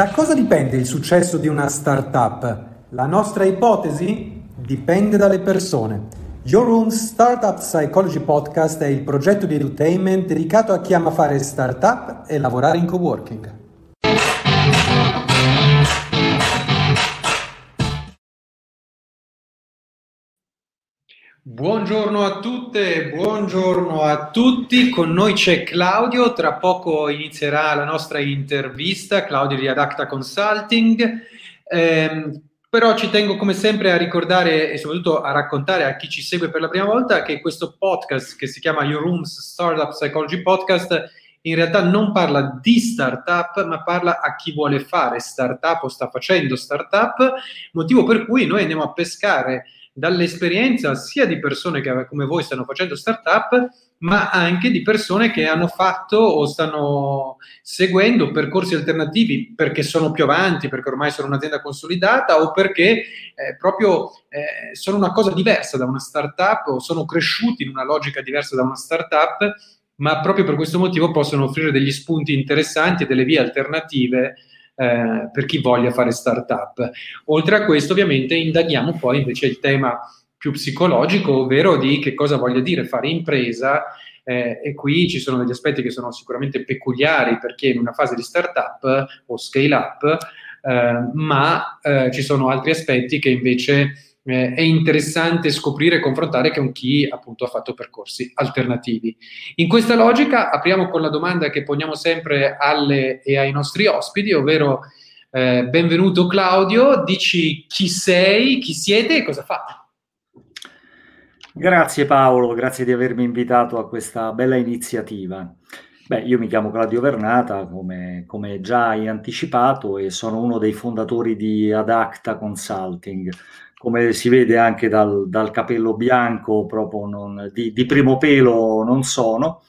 Da cosa dipende il successo di una startup? La nostra ipotesi dipende dalle persone. Your Room Startup Psychology Podcast è il progetto di edutainment dedicato a chi ama fare startup e lavorare in coworking. Buongiorno a tutte, buongiorno a tutti. Con noi c'è Claudio. Tra poco inizierà la nostra intervista. Claudio di Adacta Consulting. Eh, però ci tengo come sempre a ricordare e soprattutto a raccontare a chi ci segue per la prima volta che questo podcast che si chiama Your Rooms Startup Psychology Podcast in realtà non parla di startup, ma parla a chi vuole fare startup o sta facendo startup, motivo per cui noi andiamo a pescare dall'esperienza sia di persone che come voi stanno facendo startup, ma anche di persone che hanno fatto o stanno seguendo percorsi alternativi perché sono più avanti, perché ormai sono un'azienda consolidata o perché eh, proprio eh, sono una cosa diversa da una startup o sono cresciuti in una logica diversa da una startup, ma proprio per questo motivo possono offrire degli spunti interessanti e delle vie alternative eh, per chi voglia fare startup. Oltre a questo, ovviamente, indaghiamo poi invece il tema più psicologico, ovvero di che cosa voglia dire fare impresa. Eh, e qui ci sono degli aspetti che sono sicuramente peculiari per chi è in una fase di startup o scale up, eh, ma eh, ci sono altri aspetti che invece eh, è interessante scoprire e confrontare con chi appunto ha fatto percorsi alternativi. In questa logica apriamo con la domanda che poniamo sempre alle e ai nostri ospiti, ovvero eh, benvenuto Claudio, dici chi sei, chi siete e cosa fate. Grazie Paolo, grazie di avermi invitato a questa bella iniziativa. Beh, io mi chiamo Claudio Vernata, come, come già hai anticipato, e sono uno dei fondatori di Adacta Consulting, come si vede anche dal, dal capello bianco, proprio non, di, di, primo pelo non sono.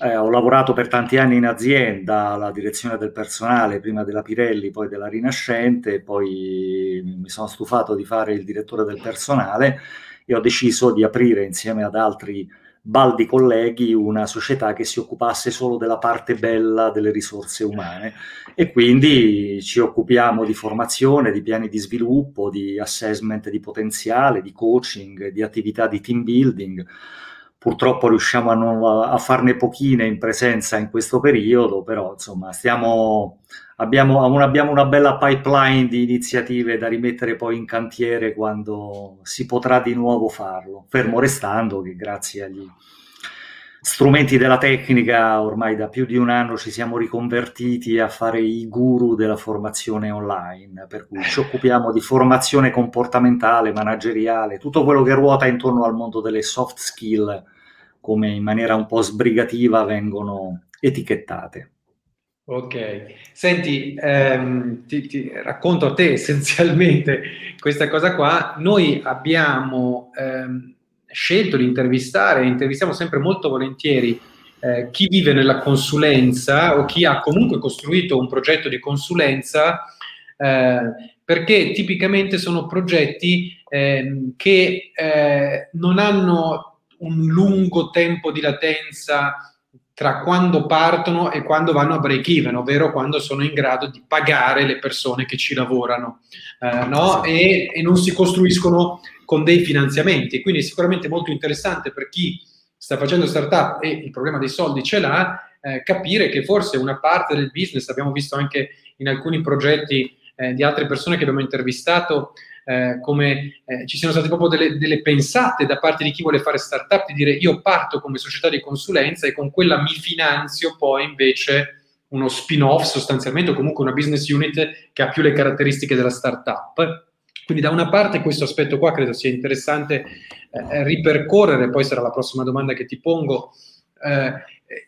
Eh, ho lavorato per tanti anni in azienda, alla direzione del personale, prima della Pirelli, poi della Rinascente, poi mi sono stufato di fare il direttore del personale e ho deciso di aprire insieme ad altri baldi colleghi una società che si occupasse solo della parte bella delle risorse umane e quindi ci occupiamo di formazione, di piani di sviluppo, di assessment di potenziale, di coaching, di attività di team building. Purtroppo riusciamo a, non, a farne pochine in presenza in questo periodo, però insomma stiamo, abbiamo, abbiamo una bella pipeline di iniziative da rimettere poi in cantiere quando si potrà di nuovo farlo, fermo restando che grazie agli strumenti della tecnica ormai da più di un anno ci siamo riconvertiti a fare i guru della formazione online, per cui ci occupiamo di formazione comportamentale, manageriale, tutto quello che ruota intorno al mondo delle soft skill come in maniera un po' sbrigativa vengono etichettate. Ok, senti, ehm, ti, ti, racconto a te essenzialmente questa cosa qua. Noi abbiamo ehm, scelto di intervistare, intervistiamo sempre molto volentieri eh, chi vive nella consulenza o chi ha comunque costruito un progetto di consulenza, eh, perché tipicamente sono progetti ehm, che eh, non hanno un lungo tempo di latenza tra quando partono e quando vanno a break even, ovvero quando sono in grado di pagare le persone che ci lavorano, eh, no? e, e, non si costruiscono con dei finanziamenti. Quindi è sicuramente molto interessante per chi sta facendo startup e il problema dei soldi ce l'ha, eh, capire che forse una parte del business, abbiamo visto anche in alcuni progetti eh, di altre persone che abbiamo intervistato, eh, come eh, ci siano state proprio delle, delle, pensate da parte di chi vuole fare startup di dire io parto come società di consulenza e con quella mi finanzio poi invece uno spin-off sostanzialmente o comunque una business unit che ha più le caratteristiche della startup. Quindi da una parte questo aspetto qua credo sia interessante eh, ripercorrere, poi sarà la prossima domanda che ti pongo, eh,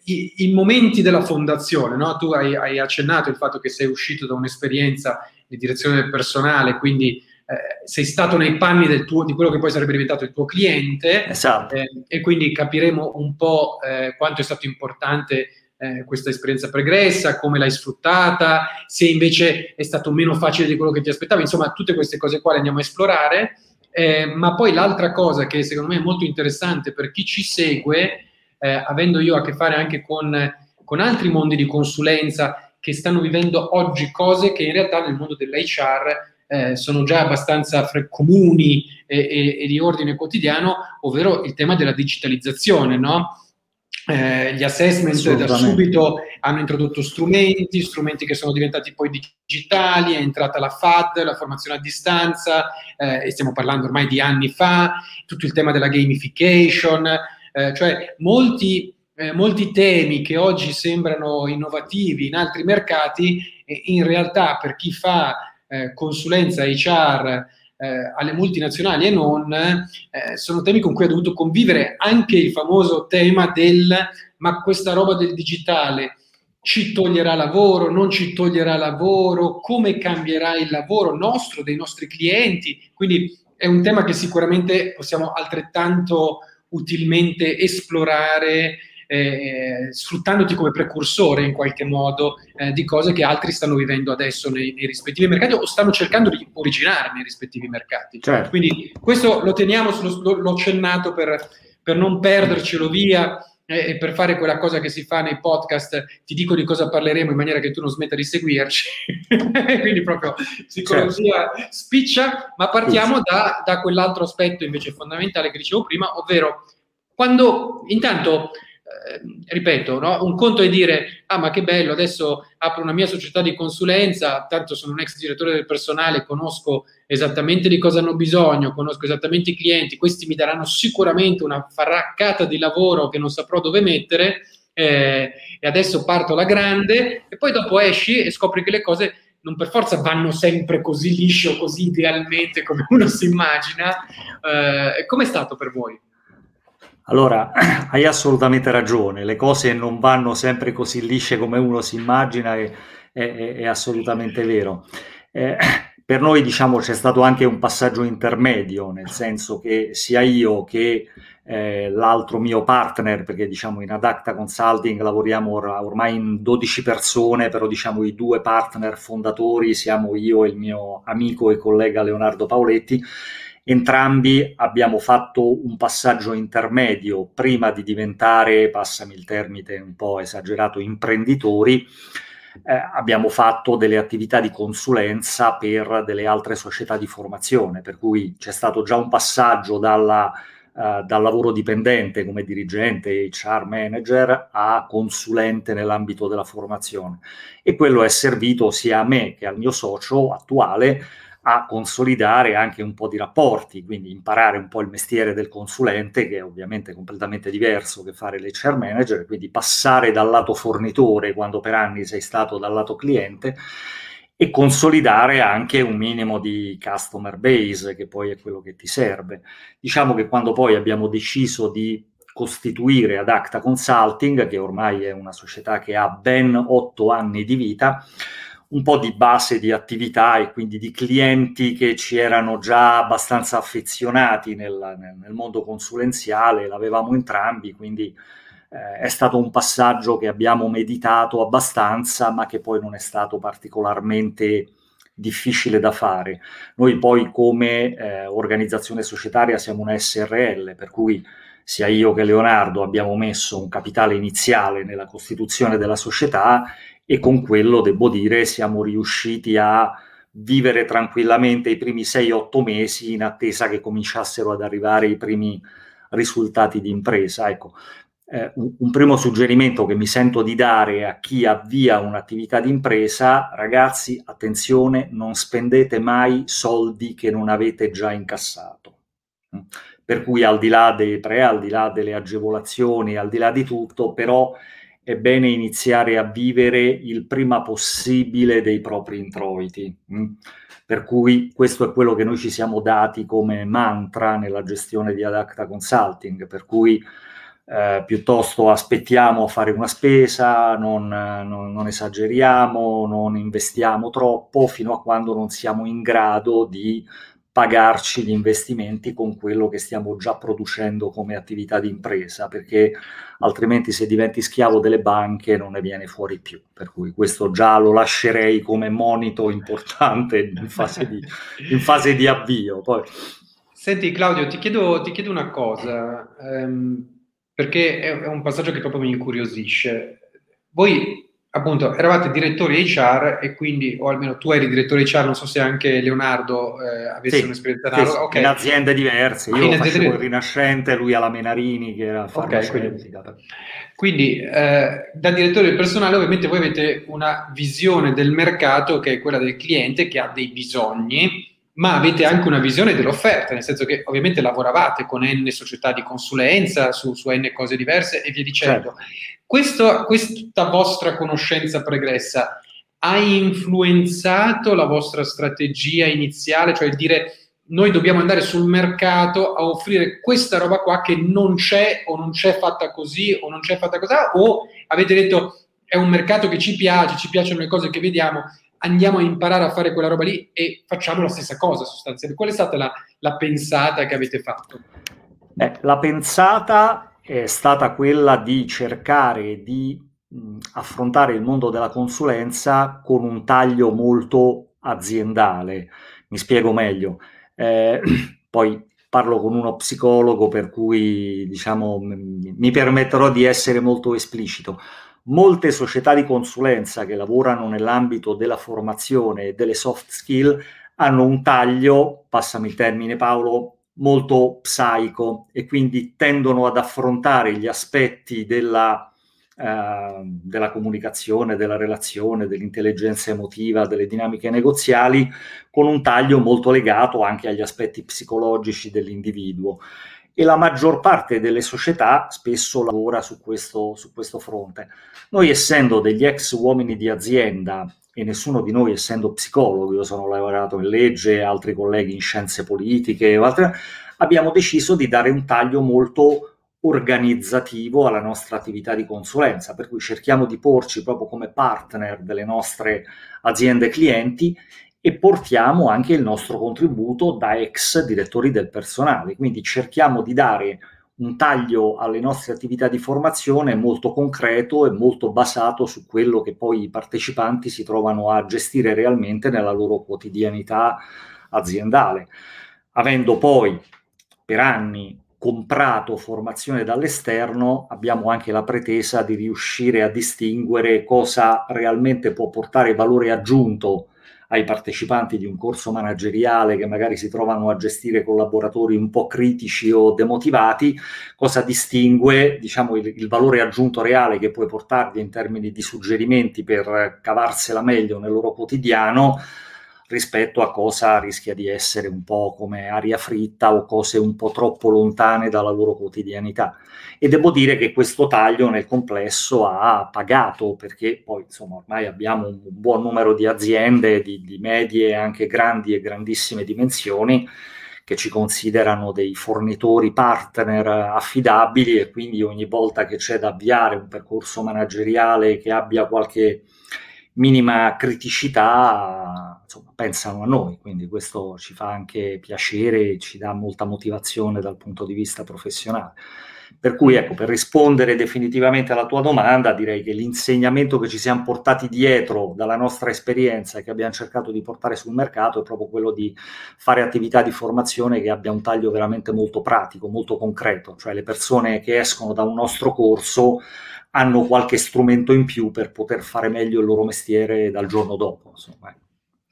i, i, momenti della fondazione. No? Tu hai, hai, accennato il fatto che sei uscito da un'esperienza di direzione personale, quindi eh, sei stato nei panni tuo, di quello che poi sarebbe diventato il tuo cliente esatto. eh, e quindi capiremo un po' eh, quanto è stato importante eh, questa esperienza pregressa, come l'hai sfruttata, se invece è stato meno facile di quello che ti aspettavi, insomma tutte queste cose qua le andiamo a esplorare, eh, ma poi l'altra cosa che secondo me è molto interessante per chi ci segue, avendo io a che fare anche con, con altri mondi di consulenza, che stanno vivendo oggi cose che in realtà nel mondo dell'HR eh, sono già abbastanza fre- comuni e, e, e, di ordine quotidiano, ovvero il tema della digitalizzazione, no? Eh, gli assessment da subito hanno introdotto strumenti, strumenti che sono diventati poi digitali, è entrata la FAD, la formazione a distanza, eh, e stiamo parlando ormai di anni fa, tutto il tema della gamification, eh, cioè molti, eh, molti, temi che oggi sembrano innovativi in altri mercati, in realtà per chi fa eh, consulenza HR eh, alle multinazionali e non, eh, sono temi con cui ha dovuto convivere anche il famoso tema del ma questa roba del digitale ci toglierà lavoro, non ci toglierà lavoro, come cambierà il lavoro nostro, dei nostri clienti. Quindi è un tema che sicuramente possiamo altrettanto utilmente esplorare eh, sfruttandoti come precursore in qualche modo eh, di cose che altri stanno vivendo adesso nei, nei, rispettivi mercati o stanno cercando di originare nei rispettivi mercati. Certo. Quindi questo lo teniamo, lo, l'ho accennato per, per non perdercelo via eh, e per fare quella cosa che si fa nei podcast, ti dico di cosa parleremo in maniera che tu non smetta di seguirci. Quindi proprio psicologia certo. spiccia, ma partiamo da, da, quell'altro aspetto invece fondamentale che dicevo prima, ovvero quando intanto eh, ripeto, no? un conto è dire, ah ma che bello, adesso apro una mia società di consulenza, tanto sono un ex direttore del personale, conosco esattamente di cosa hanno bisogno, conosco esattamente i clienti, questi mi daranno sicuramente una farraccata di lavoro che non saprò dove mettere eh, e adesso parto alla grande e poi dopo esci e scopri che le cose non per forza vanno sempre così liscio, così idealmente come uno si immagina. Eh, com'è stato per voi? Allora, hai assolutamente ragione, le cose non vanno sempre così lisce come uno si immagina, è, è, è assolutamente vero. Eh, per noi, diciamo, c'è stato anche un passaggio intermedio, nel senso che sia io che eh, l'altro mio partner, perché diciamo in Adacta Consulting lavoriamo or- ormai in 12 persone, però diciamo i due partner fondatori siamo io e il mio amico e collega Leonardo Paoletti, Entrambi abbiamo fatto un passaggio intermedio prima di diventare, passami il termine un po' esagerato, imprenditori. Eh, abbiamo fatto delle attività di consulenza per delle altre società di formazione, per cui c'è stato già un passaggio dalla, uh, dal lavoro dipendente come dirigente, HR manager, a consulente nell'ambito della formazione. E quello è servito sia a me che al mio socio attuale a consolidare anche un po' di rapporti, quindi imparare un po' il mestiere del consulente, che è ovviamente completamente diverso che fare l'HR manager, quindi passare dal lato fornitore quando per anni sei stato dal lato cliente e consolidare anche un minimo di customer base, che poi è quello che ti serve. Diciamo che quando poi abbiamo deciso di costituire ad Acta Consulting, che ormai è una società che ha ben otto anni di vita, un po' di base di attività e quindi di clienti che ci erano già abbastanza affezionati nel, nel mondo consulenziale, l'avevamo entrambi, quindi eh, è stato un passaggio che abbiamo meditato abbastanza, ma che poi non è stato particolarmente difficile da fare. Noi poi come eh, organizzazione societaria siamo una SRL, per cui sia io che Leonardo abbiamo messo un capitale iniziale nella costituzione della società e con quello, devo dire, siamo riusciti a vivere tranquillamente i primi 6-8 mesi in attesa che cominciassero ad arrivare i primi risultati di impresa. Ecco, eh, un, un, primo suggerimento che mi sento di dare a chi avvia un'attività di impresa, ragazzi, attenzione, non spendete mai soldi che non avete già incassato. Per cui al di là dei pre, al di là delle agevolazioni, al di là di tutto, però è bene iniziare a vivere il prima possibile dei propri introiti. Mm? Per cui questo è quello che noi ci siamo dati come mantra nella gestione di Adacta Consulting, per cui eh, piuttosto aspettiamo a fare una spesa, non, non, non esageriamo, non investiamo troppo fino a quando non siamo in grado di pagarci gli investimenti con quello che stiamo già producendo come attività di impresa, perché altrimenti se diventi schiavo delle banche non ne viene fuori più. Per cui questo già lo lascerei come monito importante in fase di, in fase di avvio. Poi... Senti Claudio, ti chiedo, ti chiedo una cosa, ehm, perché è, è un passaggio che proprio mi incuriosisce. Voi appunto eravate direttori HR e quindi, o almeno tu eri direttore HR, non so se anche Leonardo eh, avesse sì, un'esperienza analoga. Sì, okay. In aziende diverse, io facevo il Rinascente, lui alla Menarini che era farmaceutica. Okay, quindi, quindi eh, da direttore del personale ovviamente voi avete una visione del mercato che è quella del cliente che ha dei bisogni ma avete anche una visione dell'offerta, nel senso che ovviamente lavoravate con N società di consulenza su, su N cose diverse e via dicendo. Certo. Questo, questa vostra conoscenza pregressa ha influenzato la vostra strategia iniziale, cioè dire noi dobbiamo andare sul mercato a offrire questa roba qua che non c'è o non c'è fatta così o non c'è fatta così, o avete detto è un mercato che ci piace, ci piacciono le cose che vediamo andiamo a imparare a fare quella roba lì e facciamo la stessa cosa sostanzialmente. Qual è stata la, la pensata che avete fatto? Beh, la pensata è stata quella di cercare di mh, affrontare il mondo della consulenza con un taglio molto aziendale. Mi spiego meglio. Eh, poi parlo con uno psicologo per cui diciamo mi permetterò di essere molto esplicito. Molte società di consulenza che lavorano nell'ambito della formazione e delle soft skill hanno un taglio, passami il termine Paolo, molto psaico e quindi tendono ad affrontare gli aspetti della, eh, della comunicazione, della relazione, dell'intelligenza emotiva, delle dinamiche negoziali con un taglio molto legato anche agli aspetti psicologici dell'individuo e la maggior parte delle società spesso lavora su questo, su questo fronte. Noi essendo degli ex uomini di azienda e nessuno di noi essendo psicologo, io sono lavorato in legge, altri colleghi in scienze politiche, altre, abbiamo deciso di dare un taglio molto organizzativo alla nostra attività di consulenza, per cui cerchiamo di porci proprio come partner delle nostre aziende clienti e portiamo anche il nostro contributo da ex direttori del personale. Quindi cerchiamo di dare un taglio alle nostre attività di formazione molto concreto e molto basato su quello che poi i partecipanti si trovano a gestire realmente nella loro quotidianità aziendale. Avendo poi per anni comprato formazione dall'esterno, abbiamo anche la pretesa di riuscire a distinguere cosa realmente può portare valore aggiunto ai partecipanti di un corso manageriale che magari si trovano a gestire collaboratori un po' critici o demotivati, cosa distingue diciamo, il, il valore aggiunto reale che puoi portarvi in termini di suggerimenti per cavarsela meglio nel loro quotidiano rispetto a cosa rischia di essere un po' come aria fritta o cose un po' troppo lontane dalla loro quotidianità. E devo dire che questo taglio nel complesso ha pagato perché poi insomma ormai abbiamo un buon numero di aziende di, di medie anche grandi e grandissime dimensioni che ci considerano dei fornitori partner affidabili e quindi ogni volta che c'è da avviare un percorso manageriale che abbia qualche minima criticità, insomma, pensano a noi, quindi questo ci fa anche piacere ci dà molta motivazione dal punto di vista professionale. Per cui, ecco, per rispondere definitivamente alla tua domanda, direi che l'insegnamento che ci siamo portati dietro dalla nostra esperienza e che abbiamo cercato di portare sul mercato è proprio quello di fare attività di formazione che abbia un taglio veramente molto pratico, molto concreto, cioè le persone che escono da un nostro corso hanno qualche strumento in più per poter fare meglio il loro mestiere dal giorno dopo. Insomma.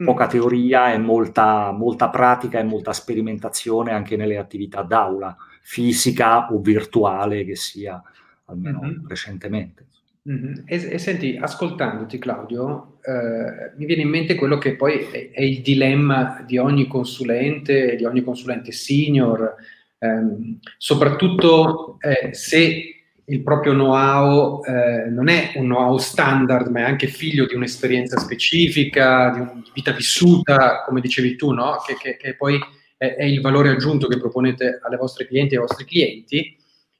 Mm. Poca teoria e molta, molta pratica e molta sperimentazione anche nelle attività d'aula, fisica o virtuale che sia, almeno mm-hmm. recentemente. Mm-hmm. E, e, senti, ascoltandoti Claudio, eh, mi viene in mente quello che poi è, è, il dilemma di ogni consulente, di ogni consulente senior, ehm, soprattutto eh, se il proprio know-how eh, non è un know-how standard, ma è anche figlio di un'esperienza specifica, di una vita vissuta, come dicevi tu, no? che, che, che, poi è, è, il valore aggiunto che proponete alle vostre clienti e ai vostri clienti.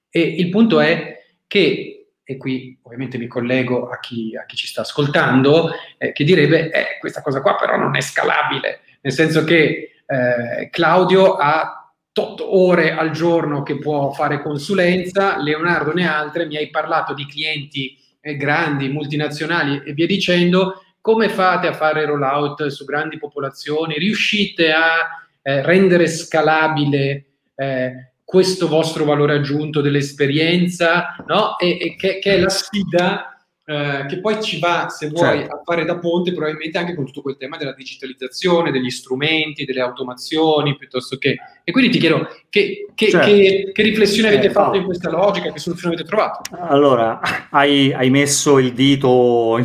E il punto è che, e qui ovviamente mi collego a chi, a chi ci sta ascoltando, eh, che direbbe, eh, questa cosa qua però non è scalabile, nel senso che eh, Claudio ha tot ore al giorno che può fare consulenza, Leonardo ne altre, mi hai parlato di clienti eh, grandi, multinazionali e via dicendo, come fate a fare rollout su grandi popolazioni? Riuscite a eh, rendere scalabile eh, questo vostro valore aggiunto dell'esperienza, no? E, e che, che, è la sfida eh, che poi ci va, se vuoi, certo. a fare da ponte probabilmente anche con tutto quel tema della digitalizzazione, degli strumenti, delle automazioni, piuttosto che... E quindi ti chiedo, che, che, certo. che, che riflessione avete eh, fatto in questa logica, che soluzione avete trovato? Allora, hai, hai messo il dito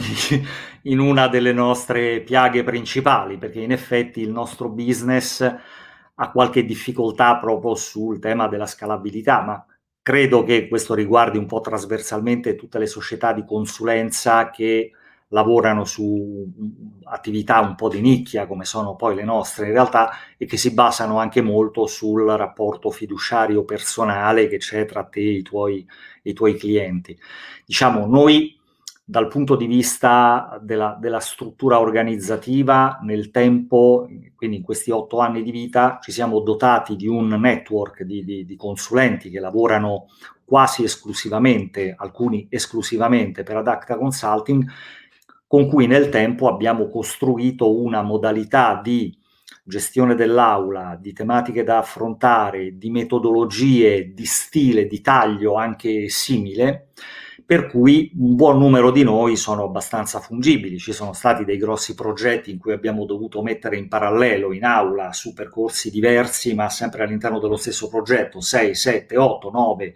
in una delle nostre piaghe principali, perché in effetti il nostro business ha qualche difficoltà proprio sul tema della scalabilità, ma credo che questo riguardi un po' trasversalmente tutte le società di consulenza che lavorano su attività un po' di nicchia come sono poi le nostre in realtà e che si basano anche molto sul rapporto fiduciario personale che c'è tra te e i tuoi, i tuoi clienti. Diciamo, noi dal punto di vista della, della, struttura organizzativa, nel tempo, quindi in questi otto anni di vita, ci siamo dotati di un network di, di, di consulenti che lavorano quasi esclusivamente, alcuni esclusivamente per Adacta Consulting, con cui nel tempo abbiamo costruito una modalità di gestione dell'aula, di tematiche da affrontare, di metodologie, di stile, di taglio anche simile, per cui un buon numero di noi sono abbastanza fungibili. Ci sono stati dei grossi progetti in cui abbiamo dovuto mettere in parallelo in aula su percorsi diversi, ma sempre all'interno dello stesso progetto, 6, 7, 8, 9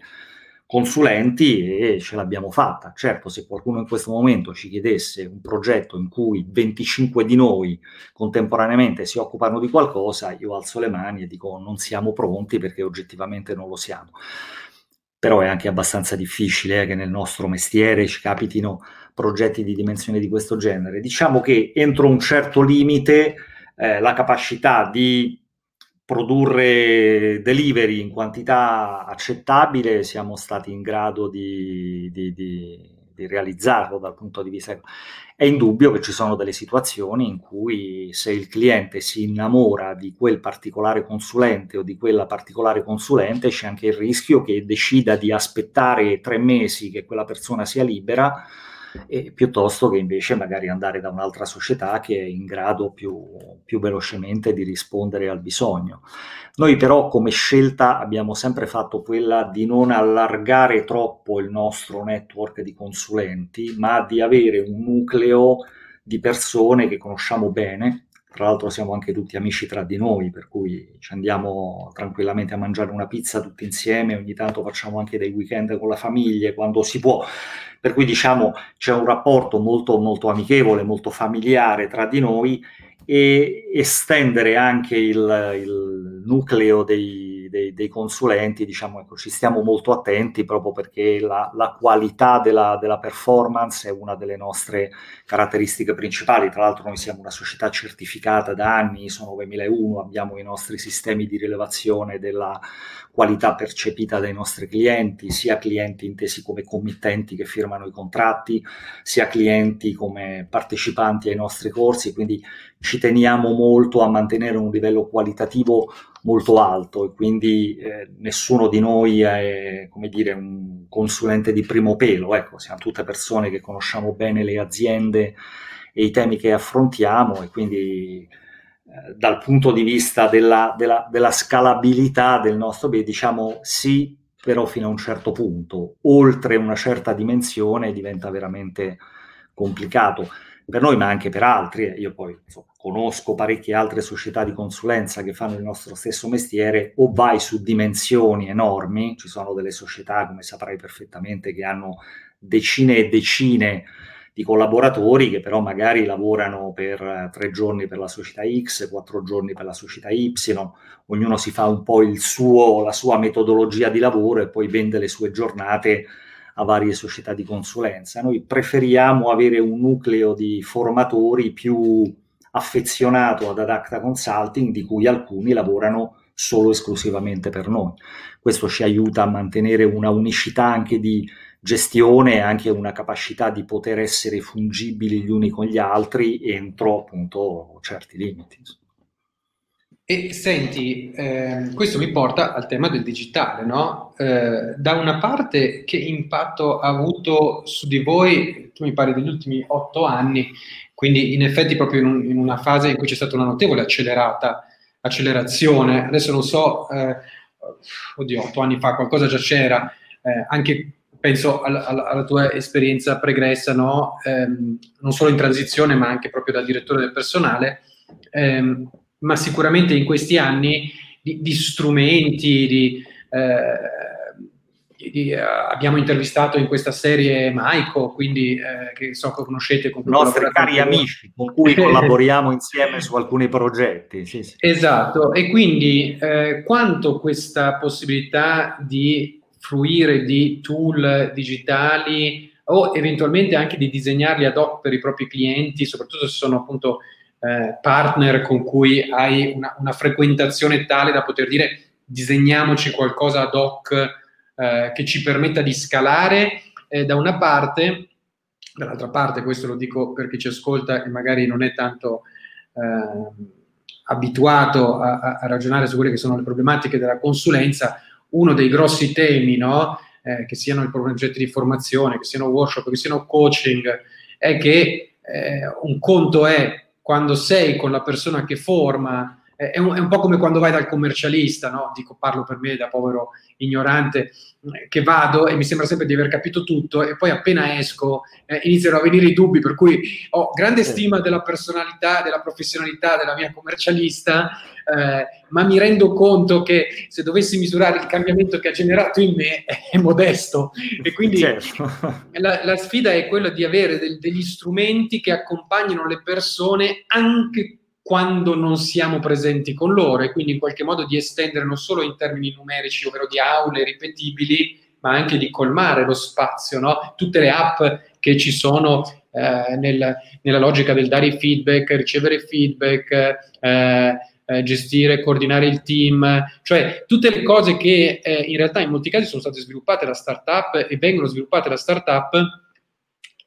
consulenti e ce l'abbiamo fatta. Certo, se qualcuno in questo momento ci chiedesse un progetto in cui 25 di noi contemporaneamente si occupano di qualcosa, io alzo le mani e dico non siamo pronti perché oggettivamente non lo siamo però è anche abbastanza difficile eh, che nel nostro mestiere ci capitino progetti di dimensione di questo genere. Diciamo che entro un certo limite eh, la capacità di produrre delivery in quantità accettabile siamo stati in grado di, di, di di realizzarlo dal punto di vista... È indubbio che ci sono delle situazioni in cui se il cliente si innamora di quel particolare consulente o di quella particolare consulente c'è anche il rischio che decida di aspettare tre mesi che quella persona sia libera e piuttosto che invece magari andare da un'altra società che è in grado più, più velocemente di rispondere al bisogno. Noi però come scelta abbiamo sempre fatto quella di non allargare troppo il nostro network di consulenti, ma di avere un nucleo di persone che conosciamo bene, tra l'altro siamo anche tutti amici tra di noi, per cui ci andiamo tranquillamente a mangiare una pizza tutti insieme, ogni tanto facciamo anche dei weekend con la famiglia quando si può. Per cui diciamo c'è un rapporto molto, molto amichevole, molto familiare tra di noi e estendere anche il, il nucleo dei, dei, dei, consulenti, diciamo, ecco, ci stiamo molto attenti proprio perché la, la qualità della, della, performance è una delle nostre caratteristiche principali. Tra l'altro noi siamo una società certificata da anni, ISO 9001, abbiamo i nostri sistemi di rilevazione della qualità percepita dai nostri clienti, sia clienti intesi come committenti che firmano i contratti, sia clienti come partecipanti ai nostri corsi, quindi ci teniamo molto a mantenere un livello qualitativo molto alto e quindi eh, nessuno di noi è come dire un consulente di primo pelo, ecco, siamo tutte persone che conosciamo bene le aziende e i temi che affrontiamo e quindi dal punto di vista della, della, della scalabilità del nostro bene, diciamo sì, però fino a un certo punto, oltre una certa dimensione diventa veramente complicato per noi ma anche per altri. Io poi insomma, conosco parecchie altre società di consulenza che fanno il nostro stesso mestiere, o vai su dimensioni enormi, ci sono delle società, come saprai perfettamente, che hanno decine e decine di collaboratori che però magari lavorano per eh, tre giorni per la società X, quattro giorni per la società Y, ognuno si fa un po' il suo, la sua metodologia di lavoro e poi vende le sue giornate a varie società di consulenza. Noi preferiamo avere un nucleo di formatori più affezionato ad Adacta Consulting, di cui alcuni lavorano solo esclusivamente per noi. Questo ci aiuta a mantenere una unicità anche di gestione e anche una capacità di poter essere fungibili gli uni con gli altri entro appunto certi limiti. E senti, eh, questo mi porta al tema del digitale, no? Eh, da una parte, che impatto ha avuto su di voi, tu mi parli degli ultimi otto anni, quindi in effetti proprio in, un, in una fase in cui c'è stata una notevole accelerata, accelerazione, adesso non so, eh, oddio, otto anni fa qualcosa già c'era, eh, anche penso alla, alla, tua esperienza pregressa, no? ehm, non solo in transizione, ma anche proprio da direttore del personale, ehm, ma sicuramente in questi anni di, di strumenti, di, eh, di, uh, abbiamo intervistato in questa serie Maiko, quindi eh, che so che conoscete. Con nostri cari amici con cui collaboriamo insieme su alcuni progetti. Sì, sì. Esatto, e quindi eh, quanto questa possibilità di fruire di tool digitali o eventualmente anche di disegnarli ad hoc per i propri clienti, soprattutto se sono appunto eh, partner con cui hai una, una, frequentazione tale da poter dire disegniamoci qualcosa ad hoc eh, che ci permetta di scalare. Eh, da una parte, dall'altra parte, questo lo dico per chi ci ascolta e magari non è tanto ehm, abituato a, a, ragionare su quelle che sono le problematiche della consulenza, uno dei grossi temi, no? eh, che siano i progetti di formazione, che siano workshop, che siano coaching, è che eh, un conto è quando sei con la persona che forma è un, è un, po' come quando vai dal commercialista, no? Dico, parlo per me da povero ignorante, che vado e mi sembra sempre di aver capito tutto e poi appena esco eh, iniziano a venire i dubbi, per cui ho grande stima della personalità, della professionalità della mia commercialista, eh, ma mi rendo conto che se dovessi misurare il cambiamento che ha generato in me è modesto e quindi certo. la, la, sfida è quella di avere del, degli strumenti che accompagnino le persone anche quando non siamo presenti con loro e quindi in qualche modo di estendere non solo in termini numerici, ovvero di aule ripetibili, ma anche di colmare lo spazio, no? tutte le app che ci sono eh, nel, nella logica del dare feedback, ricevere feedback, eh, eh, gestire, coordinare il team, cioè tutte le cose che eh, in realtà in molti casi sono state sviluppate da startup e vengono sviluppate da startup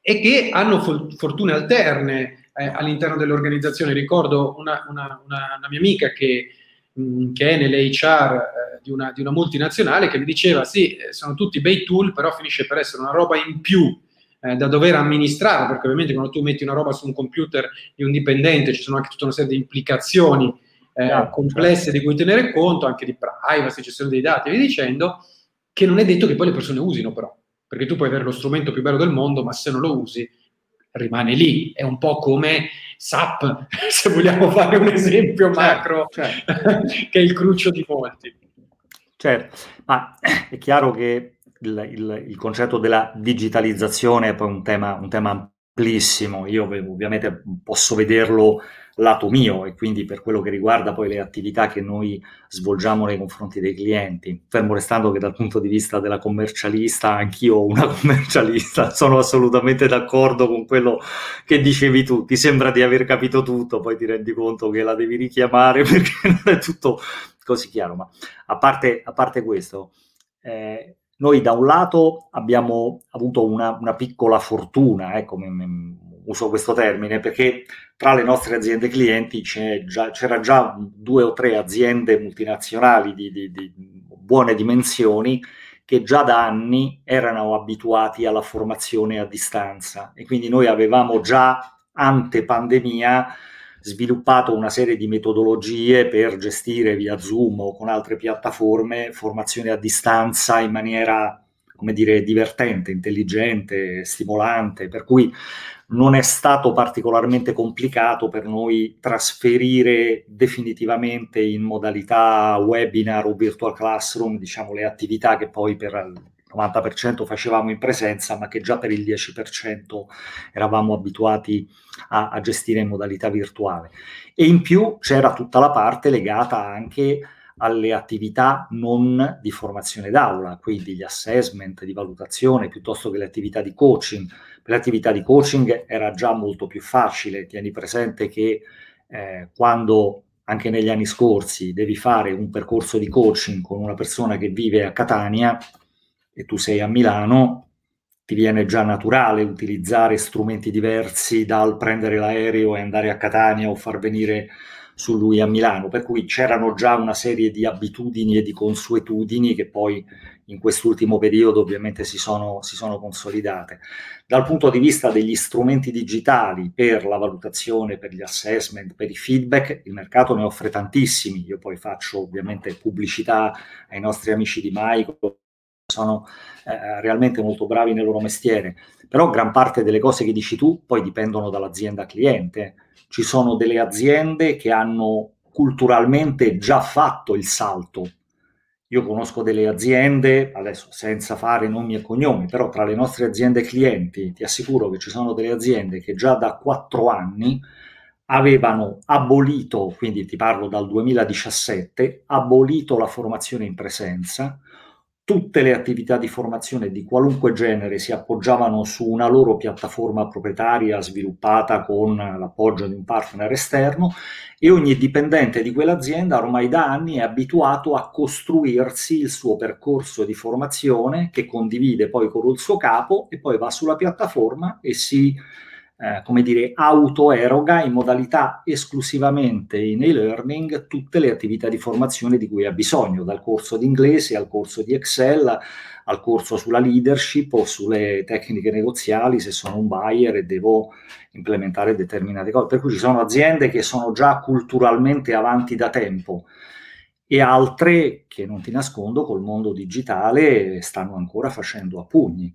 e che hanno fo- fortune alterne eh, all'interno dell'organizzazione. Ricordo una, una, una, una mia amica che, mh, che è nelle HR eh, di, di, una, multinazionale che mi diceva sì, eh, sono tutti bei tool, però finisce per essere una roba in più eh, da dover amministrare, perché ovviamente quando tu metti una roba su un computer di un dipendente ci sono anche tutta una serie di implicazioni eh, certo, complesse di cui tenere conto, anche di privacy, gestione dei dati e via dicendo, che non è detto che poi le persone usino però, perché tu puoi avere lo strumento più bello del mondo, ma se non lo usi rimane lì. È un po' come SAP, se vogliamo fare un esempio certo, macro, certo. che è il cruccio di molti. Certo, ma è chiaro che il, il, il concetto della digitalizzazione è poi un tema, un tema amplissimo. Io ovviamente posso vederlo lato mio e quindi per quello che riguarda poi le attività che noi svolgiamo nei confronti dei clienti. Fermo restando che dal punto di vista della commercialista, anch'io una commercialista, sono assolutamente d'accordo con quello che dicevi tu. Ti sembra di aver capito tutto, poi ti rendi conto che la devi richiamare perché non è tutto così chiaro. Ma a parte, a parte questo, eh, noi da un lato abbiamo avuto una, una piccola fortuna, ecco, uso questo termine, perché tra le nostre aziende clienti già, c'era già due o tre aziende multinazionali di, di, di buone dimensioni che già da anni erano abituati alla formazione a distanza. E quindi noi avevamo già ante pandemia sviluppato una serie di metodologie per gestire via Zoom o con altre piattaforme formazione a distanza in maniera come dire divertente, intelligente, stimolante, per cui non è stato particolarmente complicato per noi trasferire definitivamente in modalità webinar o virtual classroom, diciamo, le attività che poi per il 90% facevamo in presenza, ma che già per il 10% eravamo abituati a, a gestire in modalità virtuale. E in più c'era tutta la parte legata anche alle attività non di formazione d'aula, quindi gli assessment di valutazione piuttosto che le attività di coaching. Per le attività di coaching era già molto più facile, tieni presente che eh, quando anche negli anni scorsi devi fare un percorso di coaching con una persona che vive a Catania e tu sei a Milano, ti viene già naturale utilizzare strumenti diversi dal prendere l'aereo e andare a Catania o far venire su lui a Milano, per cui c'erano già una serie di abitudini e di consuetudini che poi in quest'ultimo periodo ovviamente si sono, si sono consolidate. Dal punto di vista degli strumenti digitali per la valutazione, per gli assessment, per i feedback, il mercato ne offre tantissimi. Io poi faccio ovviamente pubblicità ai nostri amici di Microsoft sono eh, realmente molto bravi nel loro mestiere, però gran parte delle cose che dici tu poi dipendono dall'azienda cliente. Ci sono delle aziende che hanno culturalmente già fatto il salto. Io conosco delle aziende, adesso senza fare nomi e cognomi, però tra le nostre aziende clienti ti assicuro che ci sono delle aziende che già da quattro anni avevano abolito, quindi ti parlo dal 2017, abolito la formazione in presenza, tutte le attività di formazione di qualunque genere si appoggiavano su una loro piattaforma proprietaria sviluppata con l'appoggio di un partner esterno e ogni dipendente di quell'azienda ormai da anni è abituato a costruirsi il suo percorso di formazione che condivide poi con il suo capo e poi va sulla piattaforma e si eh, come dire, autoeroga in modalità esclusivamente in e-learning tutte le attività di formazione di cui ha bisogno, dal corso di inglese al corso di Excel, al corso sulla leadership o sulle tecniche negoziali se sono un buyer e devo implementare determinate cose. Per cui ci sono aziende che sono già culturalmente avanti da tempo e altre che non ti nascondo col mondo digitale stanno ancora facendo a pugni.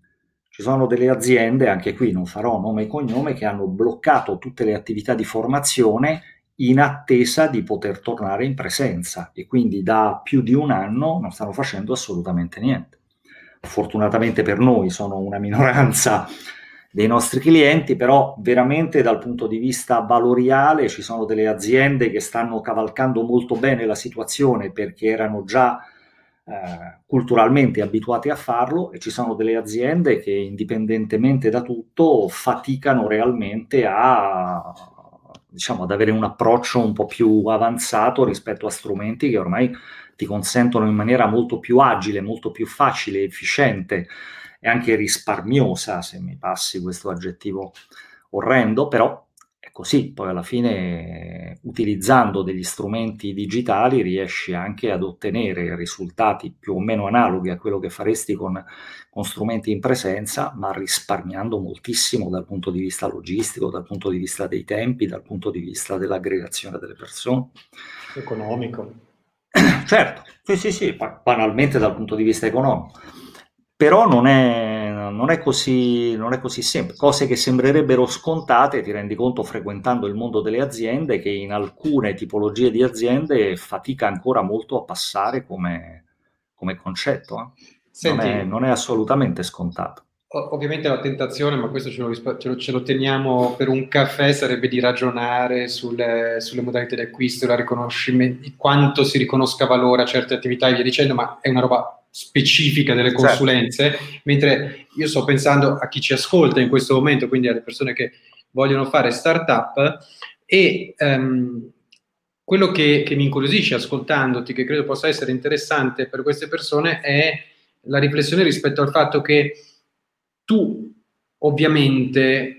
Ci sono delle aziende, anche qui non farò nome e cognome, che hanno bloccato tutte le attività di formazione in attesa di poter tornare in presenza e quindi da più di un anno non stanno facendo assolutamente niente. Fortunatamente per noi sono una minoranza dei nostri clienti, però veramente dal punto di vista valoriale ci sono delle aziende che stanno cavalcando molto bene la situazione perché erano già eh, culturalmente abituati a farlo e ci sono delle aziende che indipendentemente da tutto faticano realmente a, diciamo, ad avere un approccio un po' più avanzato rispetto a strumenti che ormai ti consentono in maniera molto più agile, molto più facile, efficiente e anche risparmiosa, se mi passi questo aggettivo orrendo, però così, poi alla fine utilizzando degli strumenti digitali riesci anche ad ottenere risultati più o meno analoghi a quello che faresti con, con strumenti in presenza, ma risparmiando moltissimo dal punto di vista logistico, dal punto di vista dei tempi, dal punto di vista dell'aggregazione delle persone. Economico. Certo, sì, sì, sì, banalmente dal punto di vista economico però non è, non, è così, non è così semplice. Cose che sembrerebbero scontate, ti rendi conto frequentando il mondo delle aziende, che in alcune tipologie di aziende fatica ancora molto a passare come, come concetto. Eh? Senti, non, è, non, è, assolutamente scontato. Ovviamente la tentazione, ma questo ce lo, ce lo, ce lo teniamo per un caffè, sarebbe di ragionare sulle, sulle modalità di acquisto, quanto si riconosca valore a certe attività e via dicendo, ma è una roba specifica delle certo. consulenze, certo. mentre io sto pensando a chi ci ascolta in questo momento, quindi alle persone che vogliono fare startup e um, quello che, che mi incuriosisce ascoltandoti, che credo possa essere interessante per queste persone, è la riflessione rispetto al fatto che tu ovviamente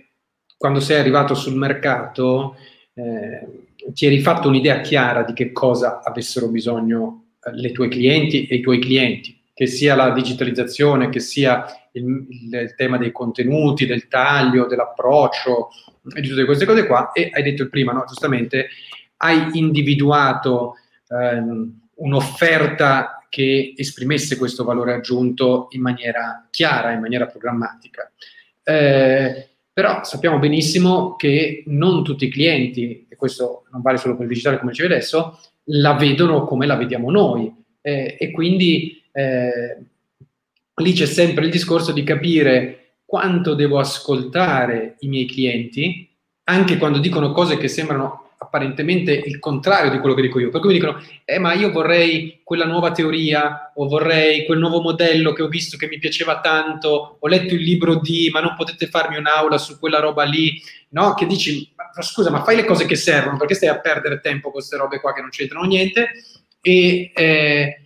quando sei arrivato sul mercato eh, ti eri fatto un'idea chiara di che cosa avessero bisogno eh, le tue clienti e i tuoi clienti che sia la digitalizzazione, che sia il, il, tema dei contenuti, del taglio, dell'approccio e di tutte queste cose qua. E hai detto prima, no? giustamente, hai individuato ehm, un'offerta che esprimesse questo valore aggiunto in maniera chiara, in maniera programmatica. Eh, però sappiamo benissimo che non tutti i clienti, e questo non vale solo per il digitale come dicevi adesso, la vedono come la vediamo noi. Eh, e quindi eh, lì c'è sempre il discorso di capire quanto devo ascoltare i miei clienti, anche quando dicono cose che sembrano apparentemente il contrario di quello che dico io. Per cui mi dicono, eh, ma io vorrei quella nuova teoria, o vorrei quel nuovo modello che ho visto che mi piaceva tanto, ho letto il libro di, ma non potete farmi un'aula su quella roba lì, no? Che dici, ma, scusa, ma fai le cose che servono, perché stai a perdere tempo con queste robe qua che non c'entrano niente? E, eh,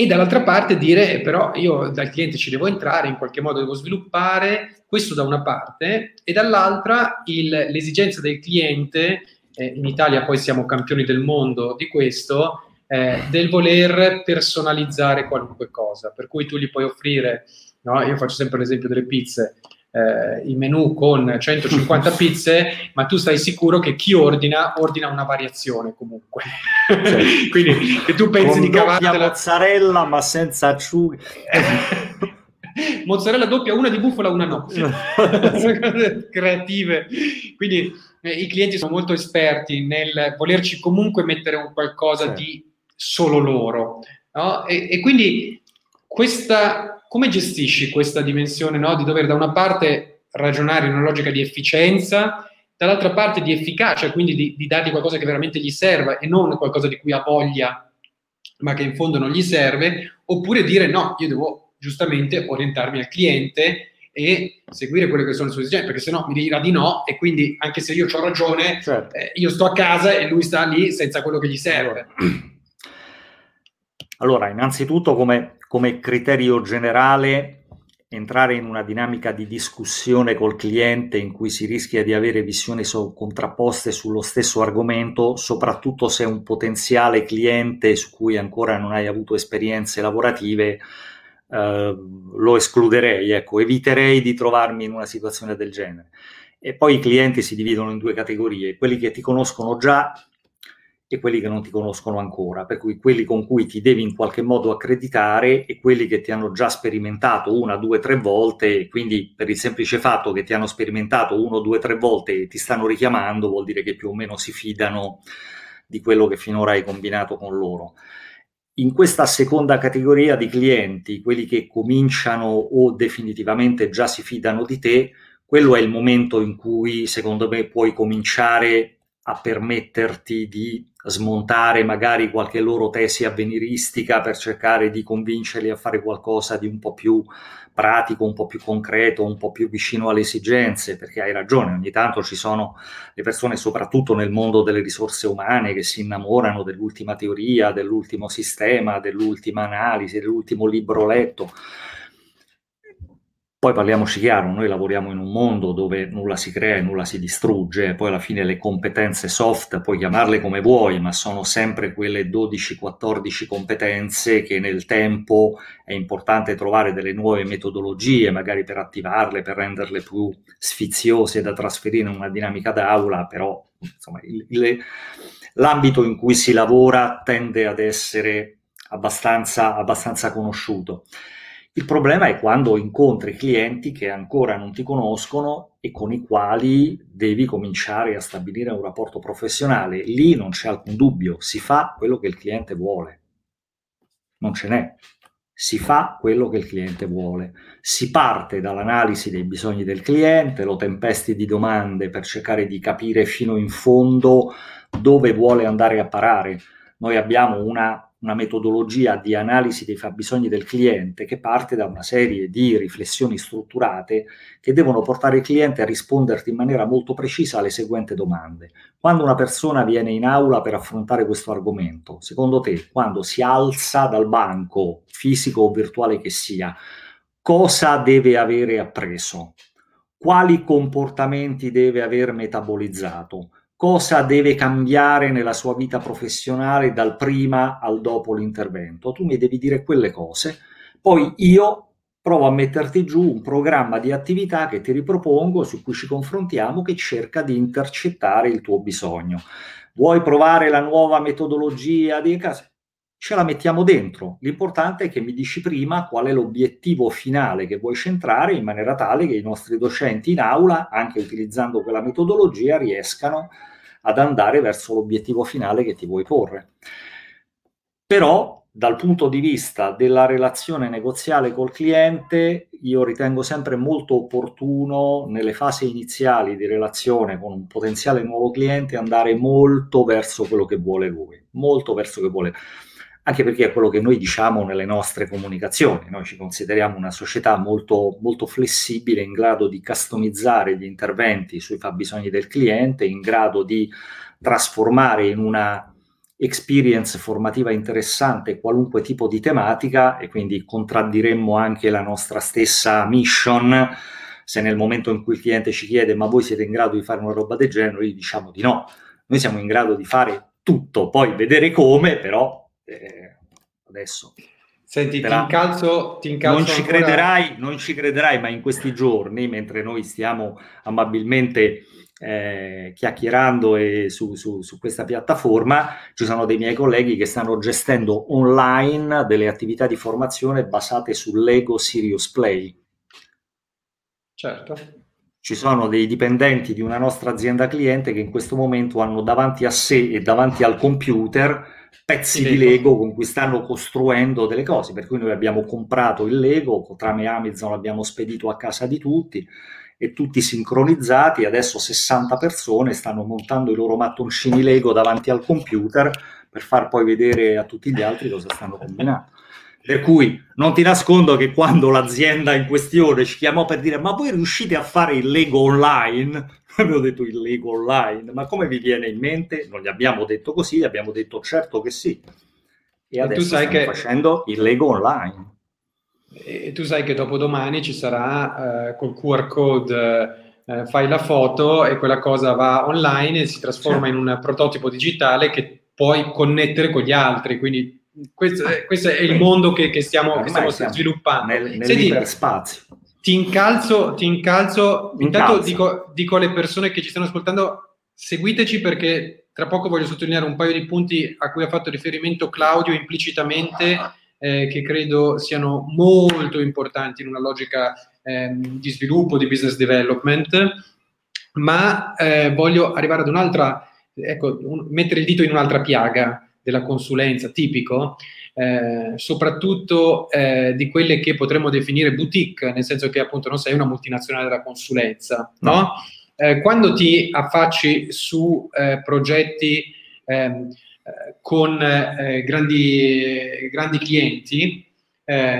e dall'altra parte dire però io dal cliente ci devo entrare, in qualche modo devo sviluppare, questo da una parte, e dall'altra il, l'esigenza del cliente, eh, in Italia poi siamo campioni del mondo di questo, eh, del voler personalizzare qualunque cosa, per cui tu gli puoi offrire, no? io faccio sempre l'esempio delle pizze, eh, il menù con 150 pizze, ma tu stai sicuro che chi ordina, ordina una variazione comunque. Sì. Quindi che tu pensi di cavartela... mozzarella ma senza acciughe. mozzarella doppia, una di bufala, una no. creative. Quindi eh, i clienti sono molto esperti nel volerci comunque mettere un qualcosa sì. di solo loro. No? E, e, quindi questa, come gestisci questa dimensione no? di dover da una parte ragionare in una logica di efficienza, dall'altra parte di efficacia, quindi di, di dargli qualcosa che veramente gli serva e non qualcosa di cui ha voglia, ma che in fondo non gli serve, oppure dire no, io devo giustamente orientarmi al cliente e seguire quelle che sono le sue esigenze, perché sennò mi dirà di no e quindi anche se io ho ragione, certo. eh, io sto a casa e lui sta lì senza quello che gli serve. Allora, innanzitutto come, come criterio generale entrare in una dinamica di discussione col cliente in cui si rischia di avere visioni so- contrapposte sullo stesso argomento, soprattutto se è un potenziale cliente su cui ancora non hai avuto esperienze lavorative, eh, lo escluderei, ecco, eviterei di trovarmi in una situazione del genere. E poi i clienti si dividono in due categorie, quelli che ti conoscono già e quelli che non ti conoscono ancora, per cui quelli con cui ti devi in qualche modo accreditare e quelli che ti hanno già sperimentato una, due, tre volte, quindi per il semplice fatto che ti hanno sperimentato uno, due, tre volte e ti stanno richiamando, vuol dire che più o meno si fidano di quello che finora hai combinato con loro. In questa seconda categoria di clienti, quelli che cominciano o definitivamente già si fidano di te, quello è il momento in cui secondo me puoi cominciare a permetterti di smontare magari qualche loro tesi avveniristica per cercare di convincerli a fare qualcosa di un po' più pratico, un po' più concreto, un po' più vicino alle esigenze, perché hai ragione, ogni tanto ci sono le persone, soprattutto nel mondo delle risorse umane, che si innamorano dell'ultima teoria, dell'ultimo sistema, dell'ultima analisi, dell'ultimo libro letto poi parliamoci chiaro, noi lavoriamo in un mondo dove nulla si crea e nulla si distrugge, poi alla fine le competenze soft puoi chiamarle come vuoi, ma sono sempre quelle 12-14 competenze che nel tempo è importante trovare delle nuove metodologie, magari per attivarle, per renderle più sfiziose da trasferire in una dinamica d'aula, però insomma, il, il, l'ambito in cui si lavora tende ad essere abbastanza, abbastanza conosciuto. Il problema è quando incontri clienti che ancora non ti conoscono e con i quali devi cominciare a stabilire un rapporto professionale. Lì non c'è alcun dubbio, si fa quello che il cliente vuole. Non ce n'è. Si fa quello che il cliente vuole. Si parte dall'analisi dei bisogni del cliente, lo tempesti di domande per cercare di capire fino in fondo dove vuole andare a parare. Noi abbiamo una una metodologia di analisi dei fabbisogni del cliente che parte da una serie di riflessioni strutturate che devono portare il cliente a risponderti in maniera molto precisa alle seguenti domande. Quando una persona viene in aula per affrontare questo argomento, secondo te, quando si alza dal banco, fisico o virtuale che sia, cosa deve avere appreso? Quali comportamenti deve aver metabolizzato? Cosa deve cambiare nella sua vita professionale dal prima al dopo l'intervento. Tu mi devi dire quelle cose, poi io provo a metterti giù un programma di attività che ti ripropongo, su cui ci confrontiamo, che cerca di intercettare il tuo bisogno. Vuoi provare la nuova metodologia di casa? Ce la mettiamo dentro. L'importante è che mi dici prima qual è l'obiettivo finale che vuoi centrare in maniera tale che i nostri docenti in aula, anche utilizzando quella metodologia, riescano a ad andare verso l'obiettivo finale che ti vuoi porre. Però dal punto di vista della relazione negoziale col cliente, io ritengo sempre molto opportuno nelle fasi iniziali di relazione con un potenziale nuovo cliente andare molto verso quello che vuole lui, molto verso che vuole anche perché è quello che noi diciamo nelle nostre comunicazioni. Noi ci consideriamo una società molto, molto flessibile, in grado di customizzare gli interventi sui fabbisogni del cliente, in grado di trasformare in una experience formativa interessante qualunque tipo di tematica e quindi contraddiremmo anche la nostra stessa mission se nel momento in cui il cliente ci chiede ma voi siete in grado di fare una roba del genere, noi diciamo di no. Noi siamo in grado di fare tutto, poi vedere come, però eh, adesso. Senti, ti incalzo, ti incalzo non, ci crederai, non ci crederai, ma in questi giorni, mentre noi stiamo amabilmente eh, chiacchierando su, su, su, questa piattaforma, ci sono dei miei colleghi che stanno gestendo online delle attività di formazione basate sull'Ego Sirius Play. Certo. Ci sono dei dipendenti di una nostra azienda cliente che in questo momento hanno davanti a sé e davanti al computer pezzi di Lego con cui stanno costruendo delle cose, per cui noi abbiamo comprato il Lego, tramite Amazon l'abbiamo spedito a casa di tutti e tutti sincronizzati, adesso 60 persone stanno montando i loro mattoncini Lego davanti al computer per far poi vedere a tutti gli altri cosa stanno combinando. Per cui non ti nascondo che quando l'azienda in questione ci chiamò per dire ma voi riuscite a fare il Lego online? Abbiamo detto il Lego online, ma come vi viene in mente? Non gli abbiamo detto così, gli abbiamo detto certo che sì. E, e adesso stiamo che... facendo il Lego online. E tu sai che dopodomani ci sarà uh, col QR code uh, fai la foto e quella cosa va online e si trasforma in un prototipo digitale che puoi connettere con gli altri, quindi questo, questo è il mondo che, che stiamo, che stiamo sviluppando. Nel, nell'iperspazio. Ti incalzo, ti incalzo. Intanto dico, dico, alle persone che ci stanno ascoltando, seguiteci perché tra poco voglio sottolineare un paio di punti a cui ha fatto riferimento Claudio implicitamente, eh, che credo siano molto importanti in una logica eh, di sviluppo, di business development, ma eh, voglio arrivare ad un'altra, ecco, un, mettere il dito in un'altra piaga della consulenza tipico, eh, soprattutto eh, di quelle che potremmo definire boutique, nel senso che appunto non sei una multinazionale della consulenza, no? Eh, quando ti affacci su eh, progetti ehm, eh, con grandi, grandi, clienti,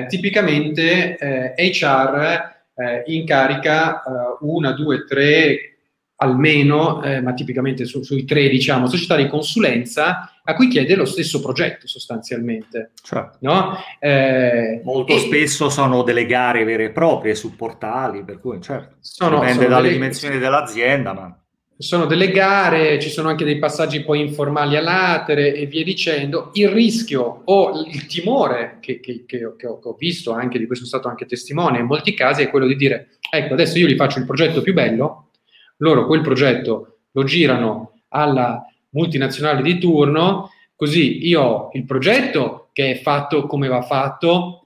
tipicamente HR incarica una, due, tre almeno, ma tipicamente su, sui tre, diciamo, società di consulenza a cui chiede lo stesso progetto sostanzialmente. Cioè, no? eh, molto e, spesso sono delle gare vere e proprie su portali, per cui certo, sono, dipende sono dalle delle, dimensioni dell'azienda, ma... Sono delle gare, ci sono anche dei passaggi poi informali a latere e via dicendo. Il rischio o il timore che, che, che, ho, che ho visto, anche di questo sono stato anche testimone in molti casi, è quello di dire, ecco, adesso io gli faccio il progetto più bello, loro quel progetto lo girano alla multinazionale di turno, così io ho il progetto che è fatto come va fatto,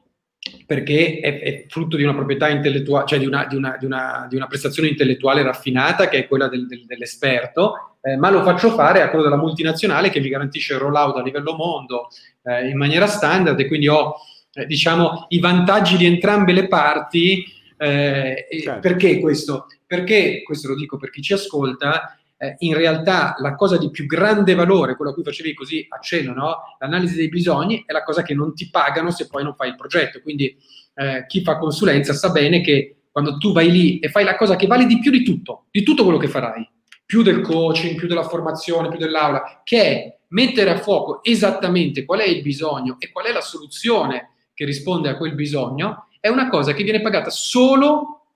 perché è, è frutto di una proprietà intellettuale, cioè di una, di, una, di, una, di una, prestazione intellettuale raffinata, che è quella del, del, dell'esperto, eh, ma lo faccio fare a quello della multinazionale che mi garantisce il rollout a livello mondo eh, in maniera standard e quindi ho eh, diciamo i vantaggi di entrambe le parti. Eh, certo. Perché questo? Perché, questo lo dico per chi ci ascolta, eh, in realtà la cosa di più grande valore, quello a cui facevi così a cielo, no? l'analisi dei bisogni, è la cosa che non ti pagano se poi non fai il progetto. Quindi eh, chi fa consulenza sa bene che quando tu vai lì e fai la cosa che vale di più di tutto, di tutto quello che farai, più del coaching, più della formazione, più dell'aula, che è mettere a fuoco esattamente qual è il bisogno e qual è la soluzione che risponde a quel bisogno, è una cosa che viene pagata solo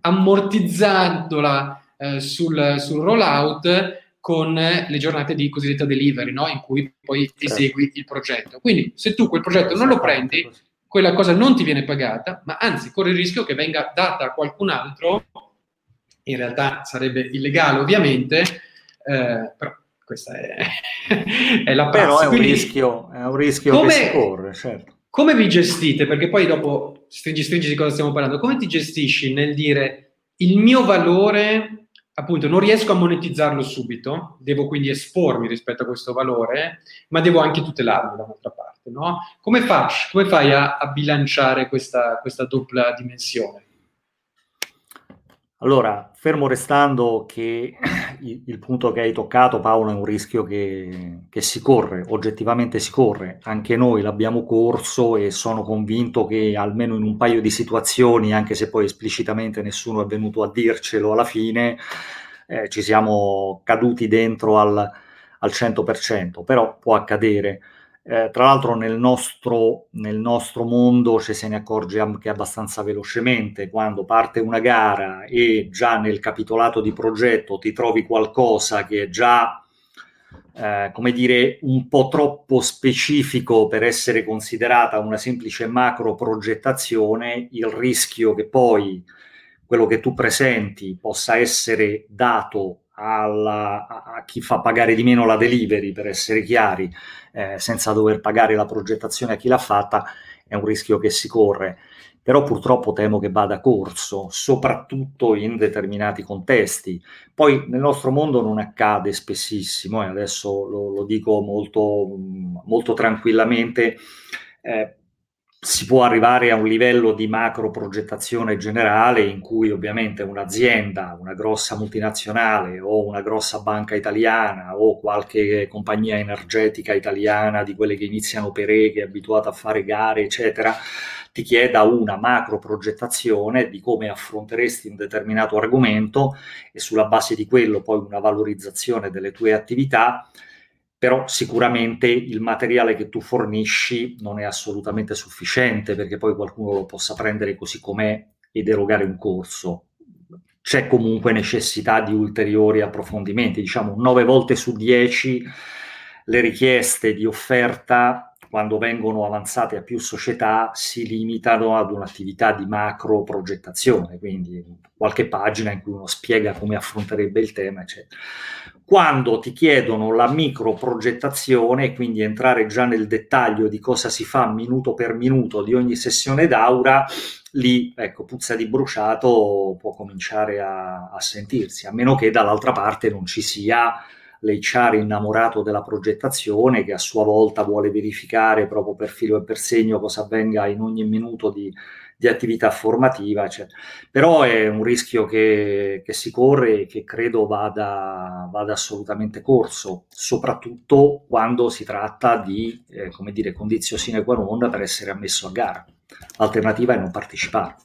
ammortizzandola eh, sul, sul rollout con le giornate di cosiddetta delivery, no? in cui poi certo. esegui il progetto. Quindi se tu quel progetto non lo prendi, quella cosa non ti viene pagata, ma anzi corri il rischio che venga data a qualcun altro, in realtà sarebbe illegale ovviamente, eh, però questa è, è la prassi. Però è un Quindi, rischio, è un rischio come, che si corre, certo. Come vi gestite? Perché poi dopo stringi stringi di cosa stiamo parlando. Come ti gestisci nel dire il mio valore, appunto, non riesco a monetizzarlo subito, devo quindi espormi rispetto a questo valore, ma devo anche tutelarlo da un'altra parte, no? Come, faccio, come fai a, a bilanciare questa, questa doppia dimensione? Allora, fermo restando che il, punto che hai toccato, Paolo, è un rischio che, che, si corre, oggettivamente si corre. Anche noi l'abbiamo corso e sono convinto che almeno in un paio di situazioni, anche se poi esplicitamente nessuno è venuto a dircelo alla fine, eh, ci siamo caduti dentro al, al 100%, però può accadere. Eh, tra l'altro nel nostro, nel nostro, mondo ci se ne accorge anche abbastanza velocemente. Quando parte una gara e già nel capitolato di progetto ti trovi qualcosa che è già eh, come dire, un po' troppo specifico per essere considerata una semplice macro progettazione, il rischio che poi quello che tu presenti possa essere dato alla, a chi fa pagare di meno la delivery, per essere chiari, eh, senza dover pagare la progettazione a chi l'ha fatta, è un rischio che si corre però purtroppo temo che vada corso, soprattutto in determinati contesti. Poi nel nostro mondo non accade spessissimo, e adesso lo, lo dico molto, molto tranquillamente, eh, si può arrivare a un livello di macro progettazione generale in cui ovviamente un'azienda, una grossa multinazionale o una grossa banca italiana o qualche compagnia energetica italiana di quelle che iniziano per E, che è abituata a fare gare, eccetera, ti chieda una macro progettazione di come affronteresti un determinato argomento e sulla base di quello poi una valorizzazione delle tue attività, però sicuramente il materiale che tu fornisci non è assolutamente sufficiente perché poi qualcuno lo possa prendere così com'è ed erogare un corso. C'è comunque necessità di ulteriori approfondimenti, diciamo 9 volte su 10 le richieste di offerta quando vengono avanzate a più società si limitano ad un'attività di macro progettazione, quindi qualche pagina in cui uno spiega come affronterebbe il tema, eccetera. Quando ti chiedono la micro progettazione, quindi entrare già nel dettaglio di cosa si fa minuto per minuto di ogni sessione d'aura, lì, ecco, puzza di bruciato può cominciare a, a sentirsi, a meno che dall'altra parte non ci sia l'HR innamorato della progettazione che a sua volta vuole verificare proprio per filo e per segno cosa avvenga in ogni minuto di, di attività formativa, eccetera. però è un rischio che, che si corre e che credo vada, vada, assolutamente corso, soprattutto quando si tratta di, eh, come dire, condizio sine qua non per essere ammesso a gara. L'alternativa è non partecipare.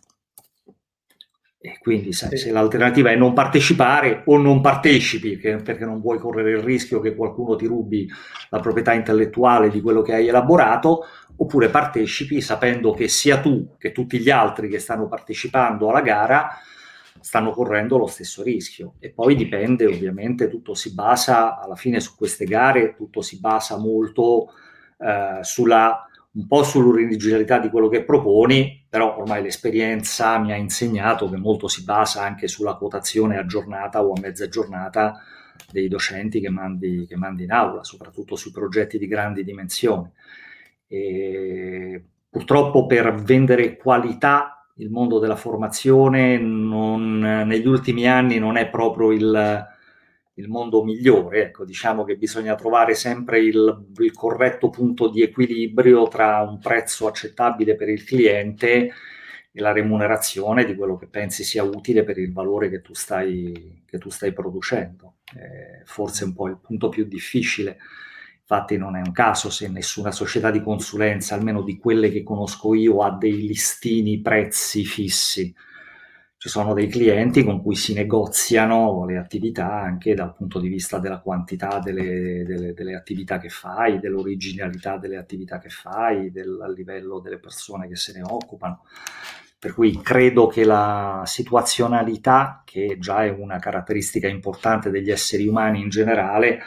E quindi sai, se l'alternativa è non partecipare o non partecipi, perché non vuoi correre il rischio che qualcuno ti rubi la proprietà intellettuale di quello che hai elaborato, oppure partecipi sapendo che sia tu che tutti gli altri che stanno partecipando alla gara stanno correndo lo stesso rischio. E poi dipende, ovviamente, tutto si basa, alla fine su queste gare, tutto si basa molto eh, sulla un po' sull'originalità di quello che proponi, però ormai l'esperienza mi ha insegnato che molto si basa anche sulla quotazione a giornata o a mezza giornata dei docenti che mandi, che mandi in aula, soprattutto sui progetti di grandi dimensioni. E purtroppo per vendere qualità il mondo della formazione non, negli ultimi anni non è proprio il, il mondo migliore. Ecco, diciamo che bisogna trovare sempre il, il, corretto punto di equilibrio tra un prezzo accettabile per il cliente e la remunerazione di quello che pensi sia utile per il valore che tu stai, che tu stai producendo. Eh, forse un po' il punto più difficile. Infatti non è un caso se nessuna società di consulenza, almeno di quelle che conosco io, ha dei listini prezzi fissi ci sono dei clienti con cui si negoziano le attività anche dal punto di vista della quantità delle, delle, delle attività che fai, dell'originalità delle attività che fai, del livello delle persone che se ne occupano. Per cui credo che la situazionalità, che già è una caratteristica importante degli esseri umani in generale,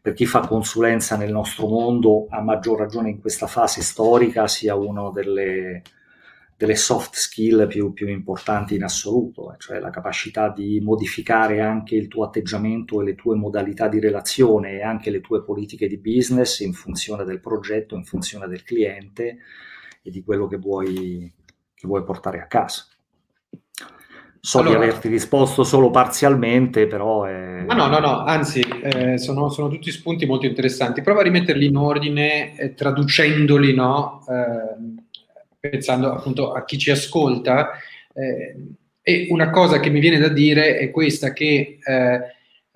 per chi fa consulenza nel nostro mondo, a maggior ragione in questa fase storica, sia una delle, delle soft skill più, più, importanti in assoluto, eh, cioè la capacità di modificare anche il tuo atteggiamento e le tue modalità di relazione e anche le tue politiche di business in funzione del progetto, in funzione del cliente e di quello che vuoi, che vuoi portare a casa. So allora, di averti risposto solo parzialmente, però... È... Ma no, no, no, anzi, eh, sono, sono, tutti spunti molto interessanti. Prova a rimetterli in ordine, eh, traducendoli, no? Eh, pensando appunto a chi ci ascolta. Eh, e una cosa che mi viene da dire è questa, che eh,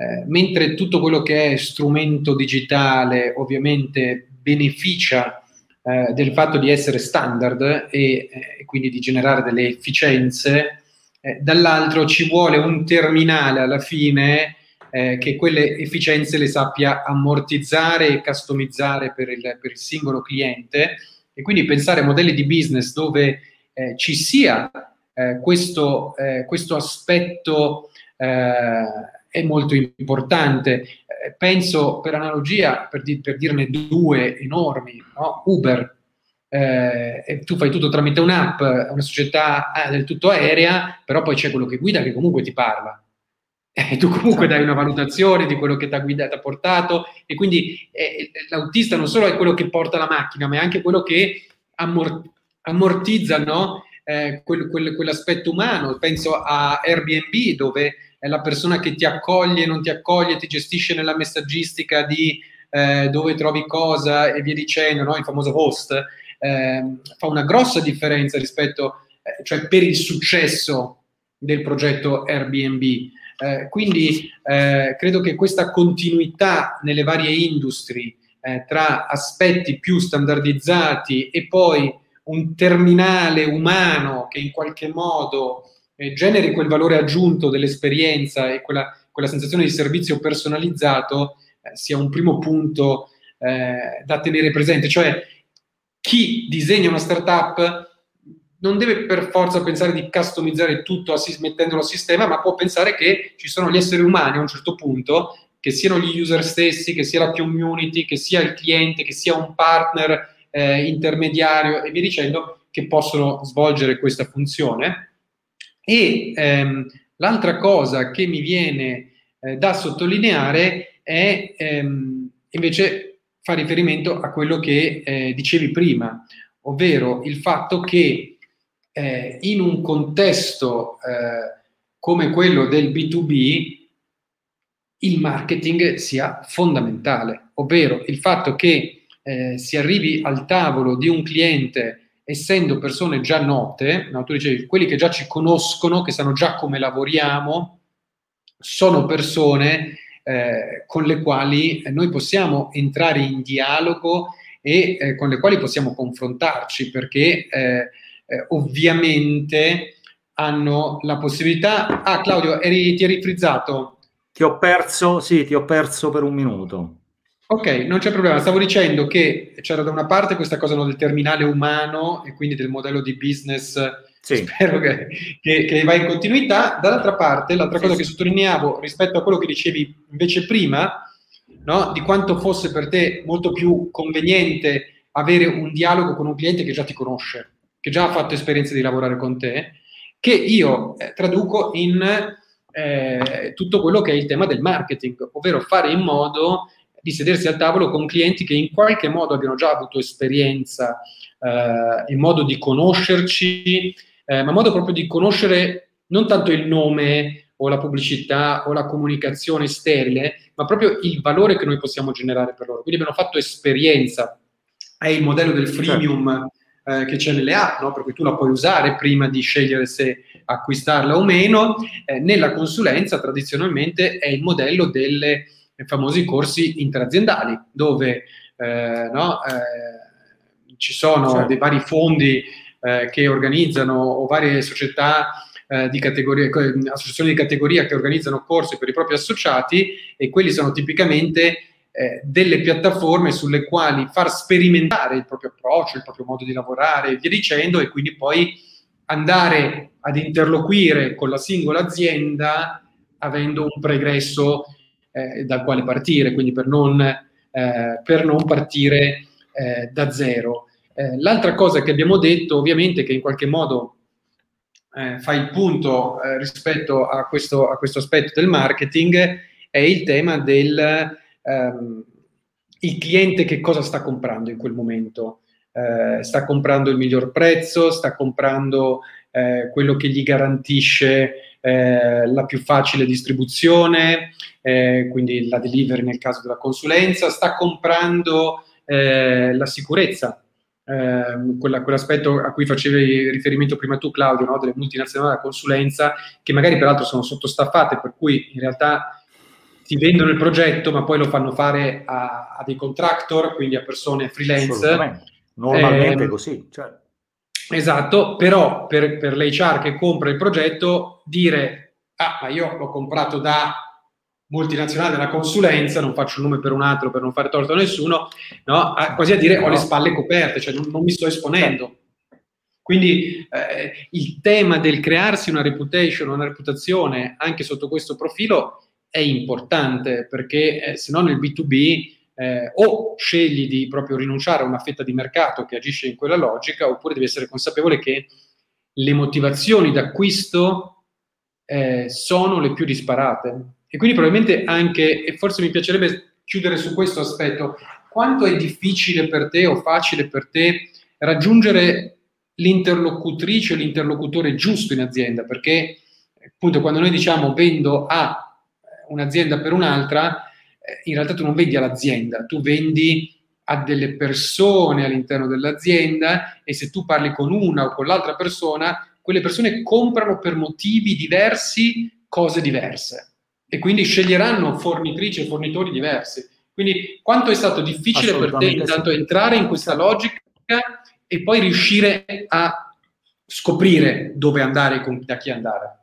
eh, mentre tutto quello che è strumento digitale ovviamente beneficia eh, del fatto di essere standard e, e, quindi di generare delle efficienze, eh, dall'altro ci vuole un terminale alla fine eh, che quelle efficienze le sappia ammortizzare e customizzare per il, per il singolo cliente e quindi pensare a modelli di business dove eh, ci sia eh, questo, eh, questo, aspetto eh, è molto importante. Eh, penso per analogia, per, di, per dirne due enormi, no? Uber, eh, tu fai tutto tramite un'app, una società del tutto aerea, però poi c'è quello che guida che comunque ti parla. E tu comunque dai una valutazione di quello che ti ha guidato, ha portato, e quindi eh, l'autista non solo è quello che porta la macchina, ma è anche quello che ammort- ammortizza no? eh, quel, quel, quell'aspetto umano. Penso a Airbnb, dove è la persona che ti accoglie, non ti accoglie, ti gestisce nella messaggistica di eh, dove trovi cosa e via dicendo, no? il famoso host eh, fa una grossa differenza rispetto, eh, cioè per il successo del progetto Airbnb. Eh, quindi eh, credo che questa continuità nelle varie industrie eh, tra aspetti più standardizzati e poi un terminale umano che in qualche modo eh, generi quel valore aggiunto dell'esperienza e quella, quella sensazione di servizio personalizzato sia un primo punto da tenere presente. Cioè, chi disegna una startup non deve per forza pensare di customizzare tutto mettendolo a sistema, ma può pensare che ci sono gli esseri umani a un certo punto, che siano gli user stessi, che sia la community, che sia il cliente, che sia un partner eh, intermediario e via dicendo, che possono svolgere questa funzione. E ehm, l'altra cosa che mi viene eh, da sottolineare è ehm, invece fa riferimento a quello che eh, dicevi prima, ovvero il fatto che eh, in un contesto eh, come quello del B2B il marketing sia fondamentale, ovvero il fatto che eh, si arrivi al tavolo di un cliente essendo persone già note, no, tu dicevi, quelli che già ci conoscono, che sanno già come lavoriamo, sono persone eh, con le quali eh, noi possiamo entrare in dialogo e eh, con le quali possiamo confrontarci, perché eh, ovviamente hanno la possibilità... Ah, Claudio, eri, ti eri frizzato? Ti ho perso, sì, ti ho perso per un minuto. Ok, non c'è problema. Stavo dicendo che c'era da una parte questa cosa no, del terminale umano e quindi del modello di business sì. spero che, che, che, va in continuità. Dall'altra parte, l'altra sì, cosa sì. che sottolineavo rispetto a quello che dicevi invece prima, no, di quanto fosse per te molto più conveniente avere un dialogo con un cliente che già ti conosce, che già ha fatto esperienza di lavorare con te, che io eh, traduco in eh, tutto quello che è il tema del marketing, ovvero fare in modo di sedersi al tavolo con clienti che in qualche modo abbiano già avuto esperienza, eh, in modo di conoscerci, eh, ma modo proprio di conoscere non tanto il nome o la pubblicità o la comunicazione sterile, ma proprio il valore che noi possiamo generare per loro. Quindi abbiamo fatto esperienza. È il modello del certo. freemium eh, che c'è nelle app, no? per cui tu la puoi usare prima di scegliere se acquistarla o meno. Eh, nella consulenza tradizionalmente è il modello dei famosi corsi interaziendali, dove eh, no, eh, ci sono certo. dei vari fondi eh, che organizzano o varie società di categoria, associazioni di categoria che organizzano corsi per i propri associati e quelli sono tipicamente eh, delle piattaforme sulle quali far sperimentare il proprio approccio, il proprio modo di lavorare e via dicendo e quindi poi andare ad interloquire con la singola azienda avendo un pregresso eh, dal quale partire, quindi per non, eh, per non partire eh, da zero. Eh, l'altra cosa che abbiamo detto, ovviamente, che in qualche modo eh, fa il punto rispetto a questo, a questo, aspetto del marketing, è il tema del ehm, il cliente che cosa sta comprando in quel momento. Eh, sta comprando il miglior prezzo, sta comprando eh, quello che gli garantisce eh, la più facile distribuzione, quindi la delivery nel caso della consulenza, sta comprando la sicurezza, ehm, quella, quell'aspetto a cui facevi riferimento prima tu, Claudio, no? delle multinazionali della consulenza, che magari peraltro sono sottostaffate, per cui in realtà ti vendono il progetto, ma poi lo fanno fare a, a dei contractor, quindi a persone freelance. Normalmente eh, così. Cioè. Esatto, però per, per l'HR che compra il progetto, dire, ah, ma io l'ho comprato da multinazionale della consulenza, non faccio un nome per un altro per non fare torto a nessuno, no? a, quasi a dire ho le spalle coperte, cioè non, non mi sto esponendo. Quindi eh, il tema del crearsi una reputation, una reputazione anche sotto questo profilo è importante perché eh, se no nel B2B eh, o scegli di proprio rinunciare a una fetta di mercato che agisce in quella logica oppure devi essere consapevole che le motivazioni d'acquisto eh, sono le più disparate. E quindi probabilmente anche, e forse mi piacerebbe chiudere su questo aspetto, quanto è difficile per te o facile per te raggiungere l'interlocutrice l'interlocutore giusto in azienda, perché appunto quando noi diciamo vendo a un'azienda per un'altra, eh, in realtà tu non vendi all'azienda, tu vendi a delle persone all'interno dell'azienda e se tu parli con una o con l'altra persona, quelle persone comprano per motivi diversi cose diverse e quindi sceglieranno fornitrici e fornitori diversi. Quindi quanto è stato difficile per te intanto entrare in questa logica e poi riuscire a scoprire dove andare e da chi andare?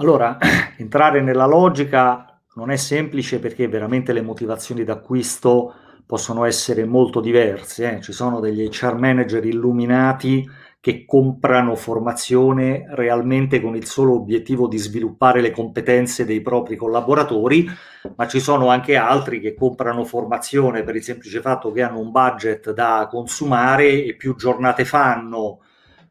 Allora, entrare nella logica non è semplice perché veramente le motivazioni d'acquisto possono essere molto diverse. Eh? Ci sono degli HR manager illuminati che comprano formazione realmente con il solo obiettivo di sviluppare le competenze dei propri collaboratori, ma ci sono anche altri che comprano formazione per il semplice fatto che hanno un budget da consumare e più giornate fanno,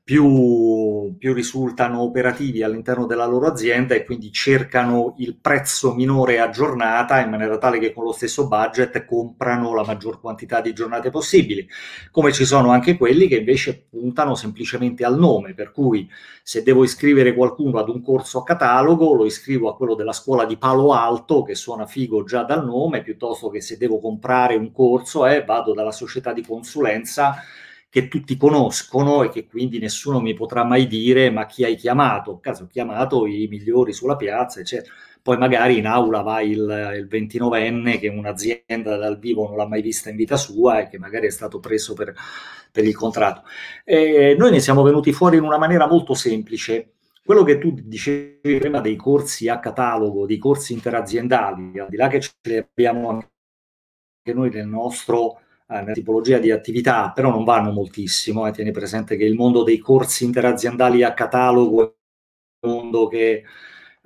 più, più, risultano operativi all'interno della loro azienda e quindi cercano il prezzo minore a giornata in maniera tale che con lo stesso budget comprano la maggior quantità di giornate possibili. Come ci sono anche quelli che invece puntano semplicemente al nome, per cui se devo iscrivere qualcuno ad un corso a catalogo lo iscrivo a quello della scuola di Palo Alto che suona figo già dal nome, piuttosto che se devo comprare un corso eh, vado dalla società di consulenza che tutti conoscono e che quindi nessuno mi potrà mai dire ma chi hai chiamato? Caso ho chiamato i migliori sulla piazza, eccetera. Poi magari in aula va il, il 29enne che un'azienda dal vivo non l'ha mai vista in vita sua e che magari è stato preso per, per il contratto. E noi ne siamo venuti fuori in una maniera molto semplice. Quello che tu dicevi prima dei corsi a catalogo, dei corsi interaziendali, al di là che ce li abbiamo anche noi nel nostro nella tipologia di attività, però non vanno moltissimo. Eh. Tieni presente che il mondo dei corsi interaziendali a catalogo è un mondo che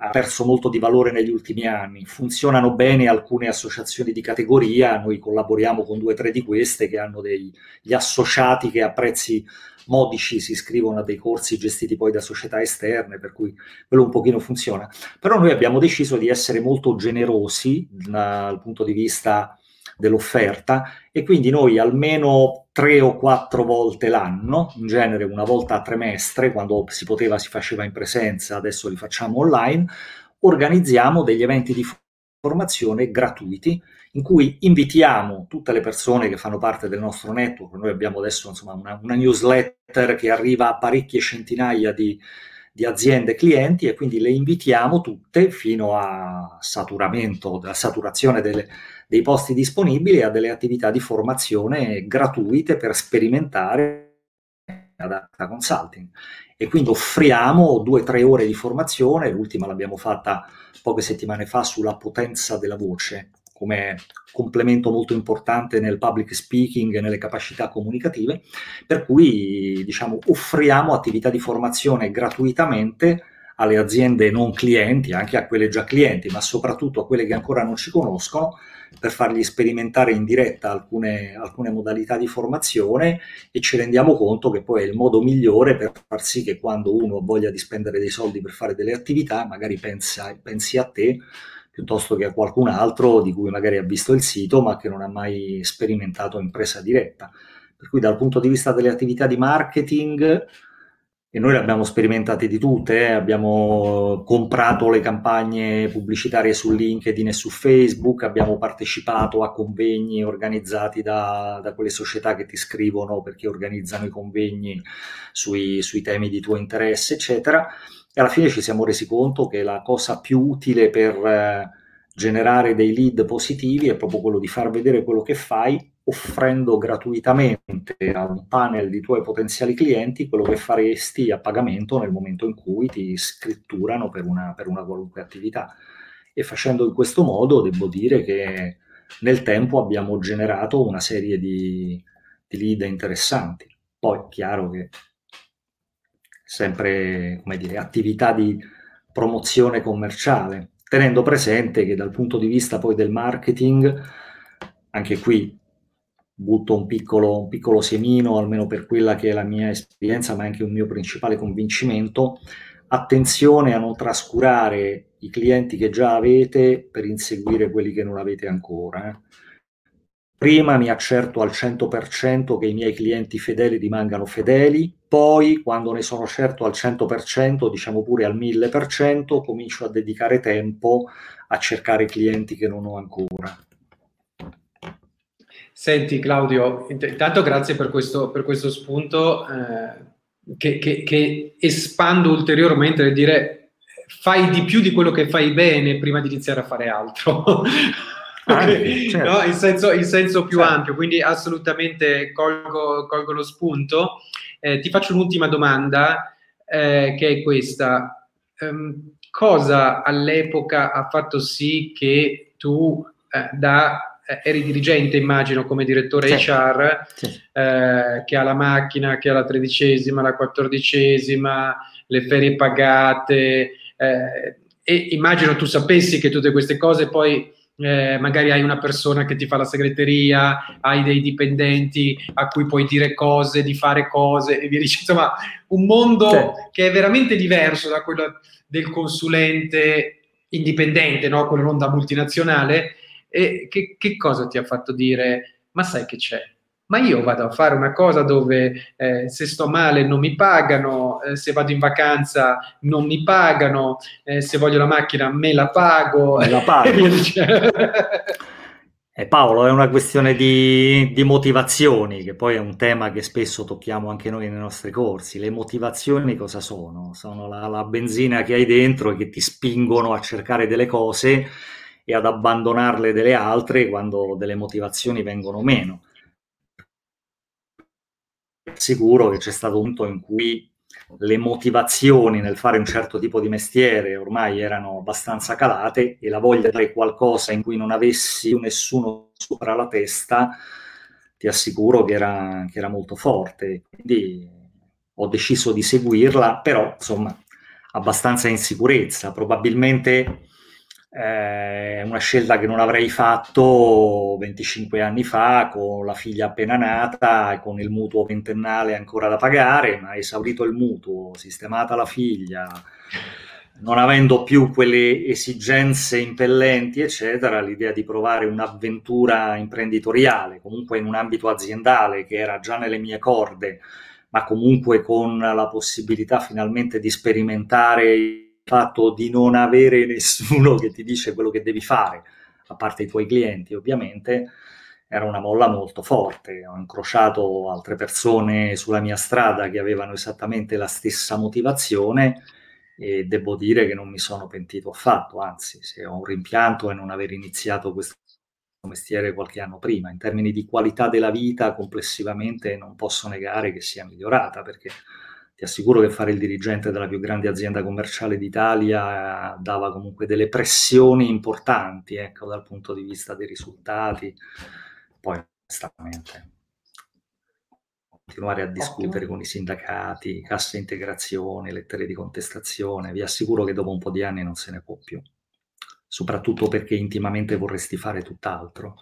ha perso molto di valore negli ultimi anni. Funzionano bene alcune associazioni di categoria, noi collaboriamo con due o tre di queste che hanno degli associati che a prezzi modici si iscrivono a dei corsi gestiti poi da società esterne, per cui quello un pochino funziona. Però noi abbiamo deciso di essere molto generosi dal punto di vista dell'offerta e quindi noi almeno tre o quattro volte l'anno, in genere una volta a trimestre, quando si poteva si faceva in presenza, adesso li facciamo online, organizziamo degli eventi di formazione gratuiti in cui invitiamo tutte le persone che fanno parte del nostro network, noi abbiamo adesso insomma, una, una newsletter che arriva a parecchie centinaia di, di aziende clienti e quindi le invitiamo tutte fino a saturamento, a saturazione delle, dei posti disponibili a delle attività di formazione gratuite per sperimentare data consulting. E quindi offriamo due o tre ore di formazione, l'ultima l'abbiamo fatta poche settimane fa sulla potenza della voce come complemento molto importante nel public speaking e nelle capacità comunicative, per cui diciamo offriamo attività di formazione gratuitamente alle aziende non clienti, anche a quelle già clienti, ma soprattutto a quelle che ancora non ci conoscono, per fargli sperimentare in diretta alcune, alcune, modalità di formazione e ci rendiamo conto che poi è il modo migliore per far sì che quando uno voglia di spendere dei soldi per fare delle attività, magari pensa, pensi a te piuttosto che a qualcun altro di cui magari ha visto il sito ma che non ha mai sperimentato impresa diretta. Per cui dal punto di vista delle attività di marketing, e noi le abbiamo sperimentate di tutte, eh. abbiamo comprato le campagne pubblicitarie su LinkedIn e su Facebook, abbiamo partecipato a convegni organizzati da, da quelle società che ti scrivono perché organizzano i convegni sui, sui temi di tuo interesse, eccetera. E alla fine ci siamo resi conto che la cosa più utile per eh, generare dei lead positivi è proprio quello di far vedere quello che fai offrendo gratuitamente a un panel di tuoi potenziali clienti quello che faresti a pagamento nel momento in cui ti scritturano per una, per una qualunque attività. E facendo in questo modo devo dire che nel tempo abbiamo generato una serie di, di lead interessanti. Poi chiaro che sempre come dire, attività di promozione commerciale tenendo presente che dal punto di vista poi del marketing, anche qui butto un piccolo, un piccolo semino, almeno per quella che è la mia esperienza, ma anche un mio principale convincimento, attenzione a non trascurare i clienti che già avete per inseguire quelli che non avete ancora. Eh. Prima mi accerto al 100% che i miei clienti fedeli rimangano fedeli, poi quando ne sono certo al 100%, diciamo pure al 1000%, comincio a dedicare tempo a cercare clienti che non ho ancora. Senti Claudio, intanto grazie per questo, per questo spunto eh, che, che, che, espando ulteriormente nel dire fai di più di quello che fai bene prima di iniziare a fare altro. Anche, certo. no? in, senso, in, senso, più certo. ampio, quindi assolutamente colgo, colgo lo spunto. Eh, ti faccio un'ultima domanda eh, che è questa. Um, cosa all'epoca ha fatto sì che tu eh, da eh, eri dirigente, immagino, come direttore sì. HR. Eh, che ha la macchina, che ha la tredicesima, la quattordicesima, le ferie pagate, eh, e immagino tu sapessi che tutte queste cose poi eh, magari hai una persona che ti fa la segreteria, hai dei dipendenti a cui puoi dire cose, di fare cose e via dicendo, insomma, un mondo sì. che è veramente diverso da quello del consulente indipendente, no? quello non da multinazionale, e che, che cosa ti ha fatto dire, ma sai che c'è? Ma io vado a fare una cosa dove eh, se sto male non mi pagano, eh, se vado in vacanza non mi pagano, eh, se voglio la macchina me la pago. Me la pago. Eh, Paolo, è una questione di, di, motivazioni, che poi è un tema che spesso tocchiamo anche noi nei nostri corsi. Le motivazioni cosa sono? Sono la, la benzina che hai dentro e che ti spingono a cercare delle cose e ad abbandonarle delle altre quando delle motivazioni vengono meno. Sicuro che c'è stato un punto in cui le motivazioni nel fare un certo tipo di mestiere ormai erano abbastanza calate e la voglia di fare qualcosa in cui non avessi nessuno sopra la testa, ti assicuro che era, che era molto forte. Quindi ho deciso di seguirla, però insomma abbastanza in sicurezza. Probabilmente è eh, una scelta che non avrei fatto 25 anni fa con la figlia appena nata e con il mutuo ventennale ancora da pagare, ma esaurito il mutuo, sistemata la figlia, non avendo più quelle esigenze impellenti, eccetera, l'idea di provare un'avventura imprenditoriale, comunque in un ambito aziendale che era già nelle mie corde, ma comunque con la possibilità finalmente di sperimentare fatto di non avere nessuno che ti dice quello che devi fare, a parte i tuoi clienti ovviamente, era una molla molto forte. Ho incrociato altre persone sulla mia strada che avevano esattamente la stessa motivazione e devo dire che non mi sono pentito affatto, anzi, se ho un rimpianto è non aver iniziato questo mestiere qualche anno prima. In termini di qualità della vita complessivamente non posso negare che sia migliorata perché ti assicuro che fare il dirigente della più grande azienda commerciale d'Italia dava comunque delle pressioni importanti, ecco, dal punto di vista dei risultati. Poi, onestamente, continuare a discutere con i sindacati, cassa integrazione, lettere di contestazione, vi assicuro che dopo un po' di anni non se ne può più, soprattutto perché intimamente vorresti fare tutt'altro.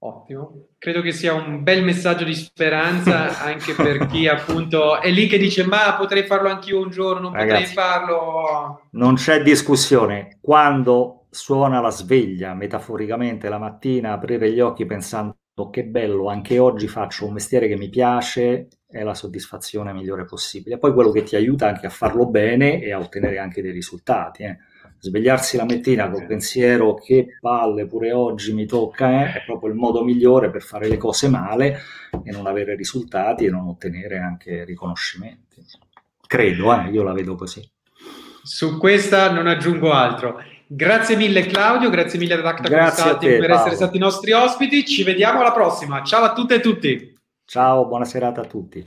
Ottimo, credo che sia un bel messaggio di speranza anche per chi appunto è lì che dice ma potrei farlo anch'io un giorno, non Ragazzi, potrei farlo. Non c'è discussione, quando suona la sveglia metaforicamente la mattina, aprire gli occhi pensando che bello, anche oggi faccio un mestiere che mi piace, è la soddisfazione migliore possibile. Poi quello che ti aiuta anche a farlo bene e a ottenere anche dei risultati. Eh svegliarsi la mattina col pensiero che palle pure oggi mi tocca eh, è proprio il modo migliore per fare le cose male e non avere risultati e non ottenere anche riconoscimenti. Credo, eh, io la vedo così. Su questa non aggiungo altro. Grazie mille Claudio, grazie mille ad Acta Consulting per Paolo. essere stati i nostri ospiti. Ci vediamo alla prossima. Ciao a tutte e tutti. Ciao, buona serata a tutti. Ciao.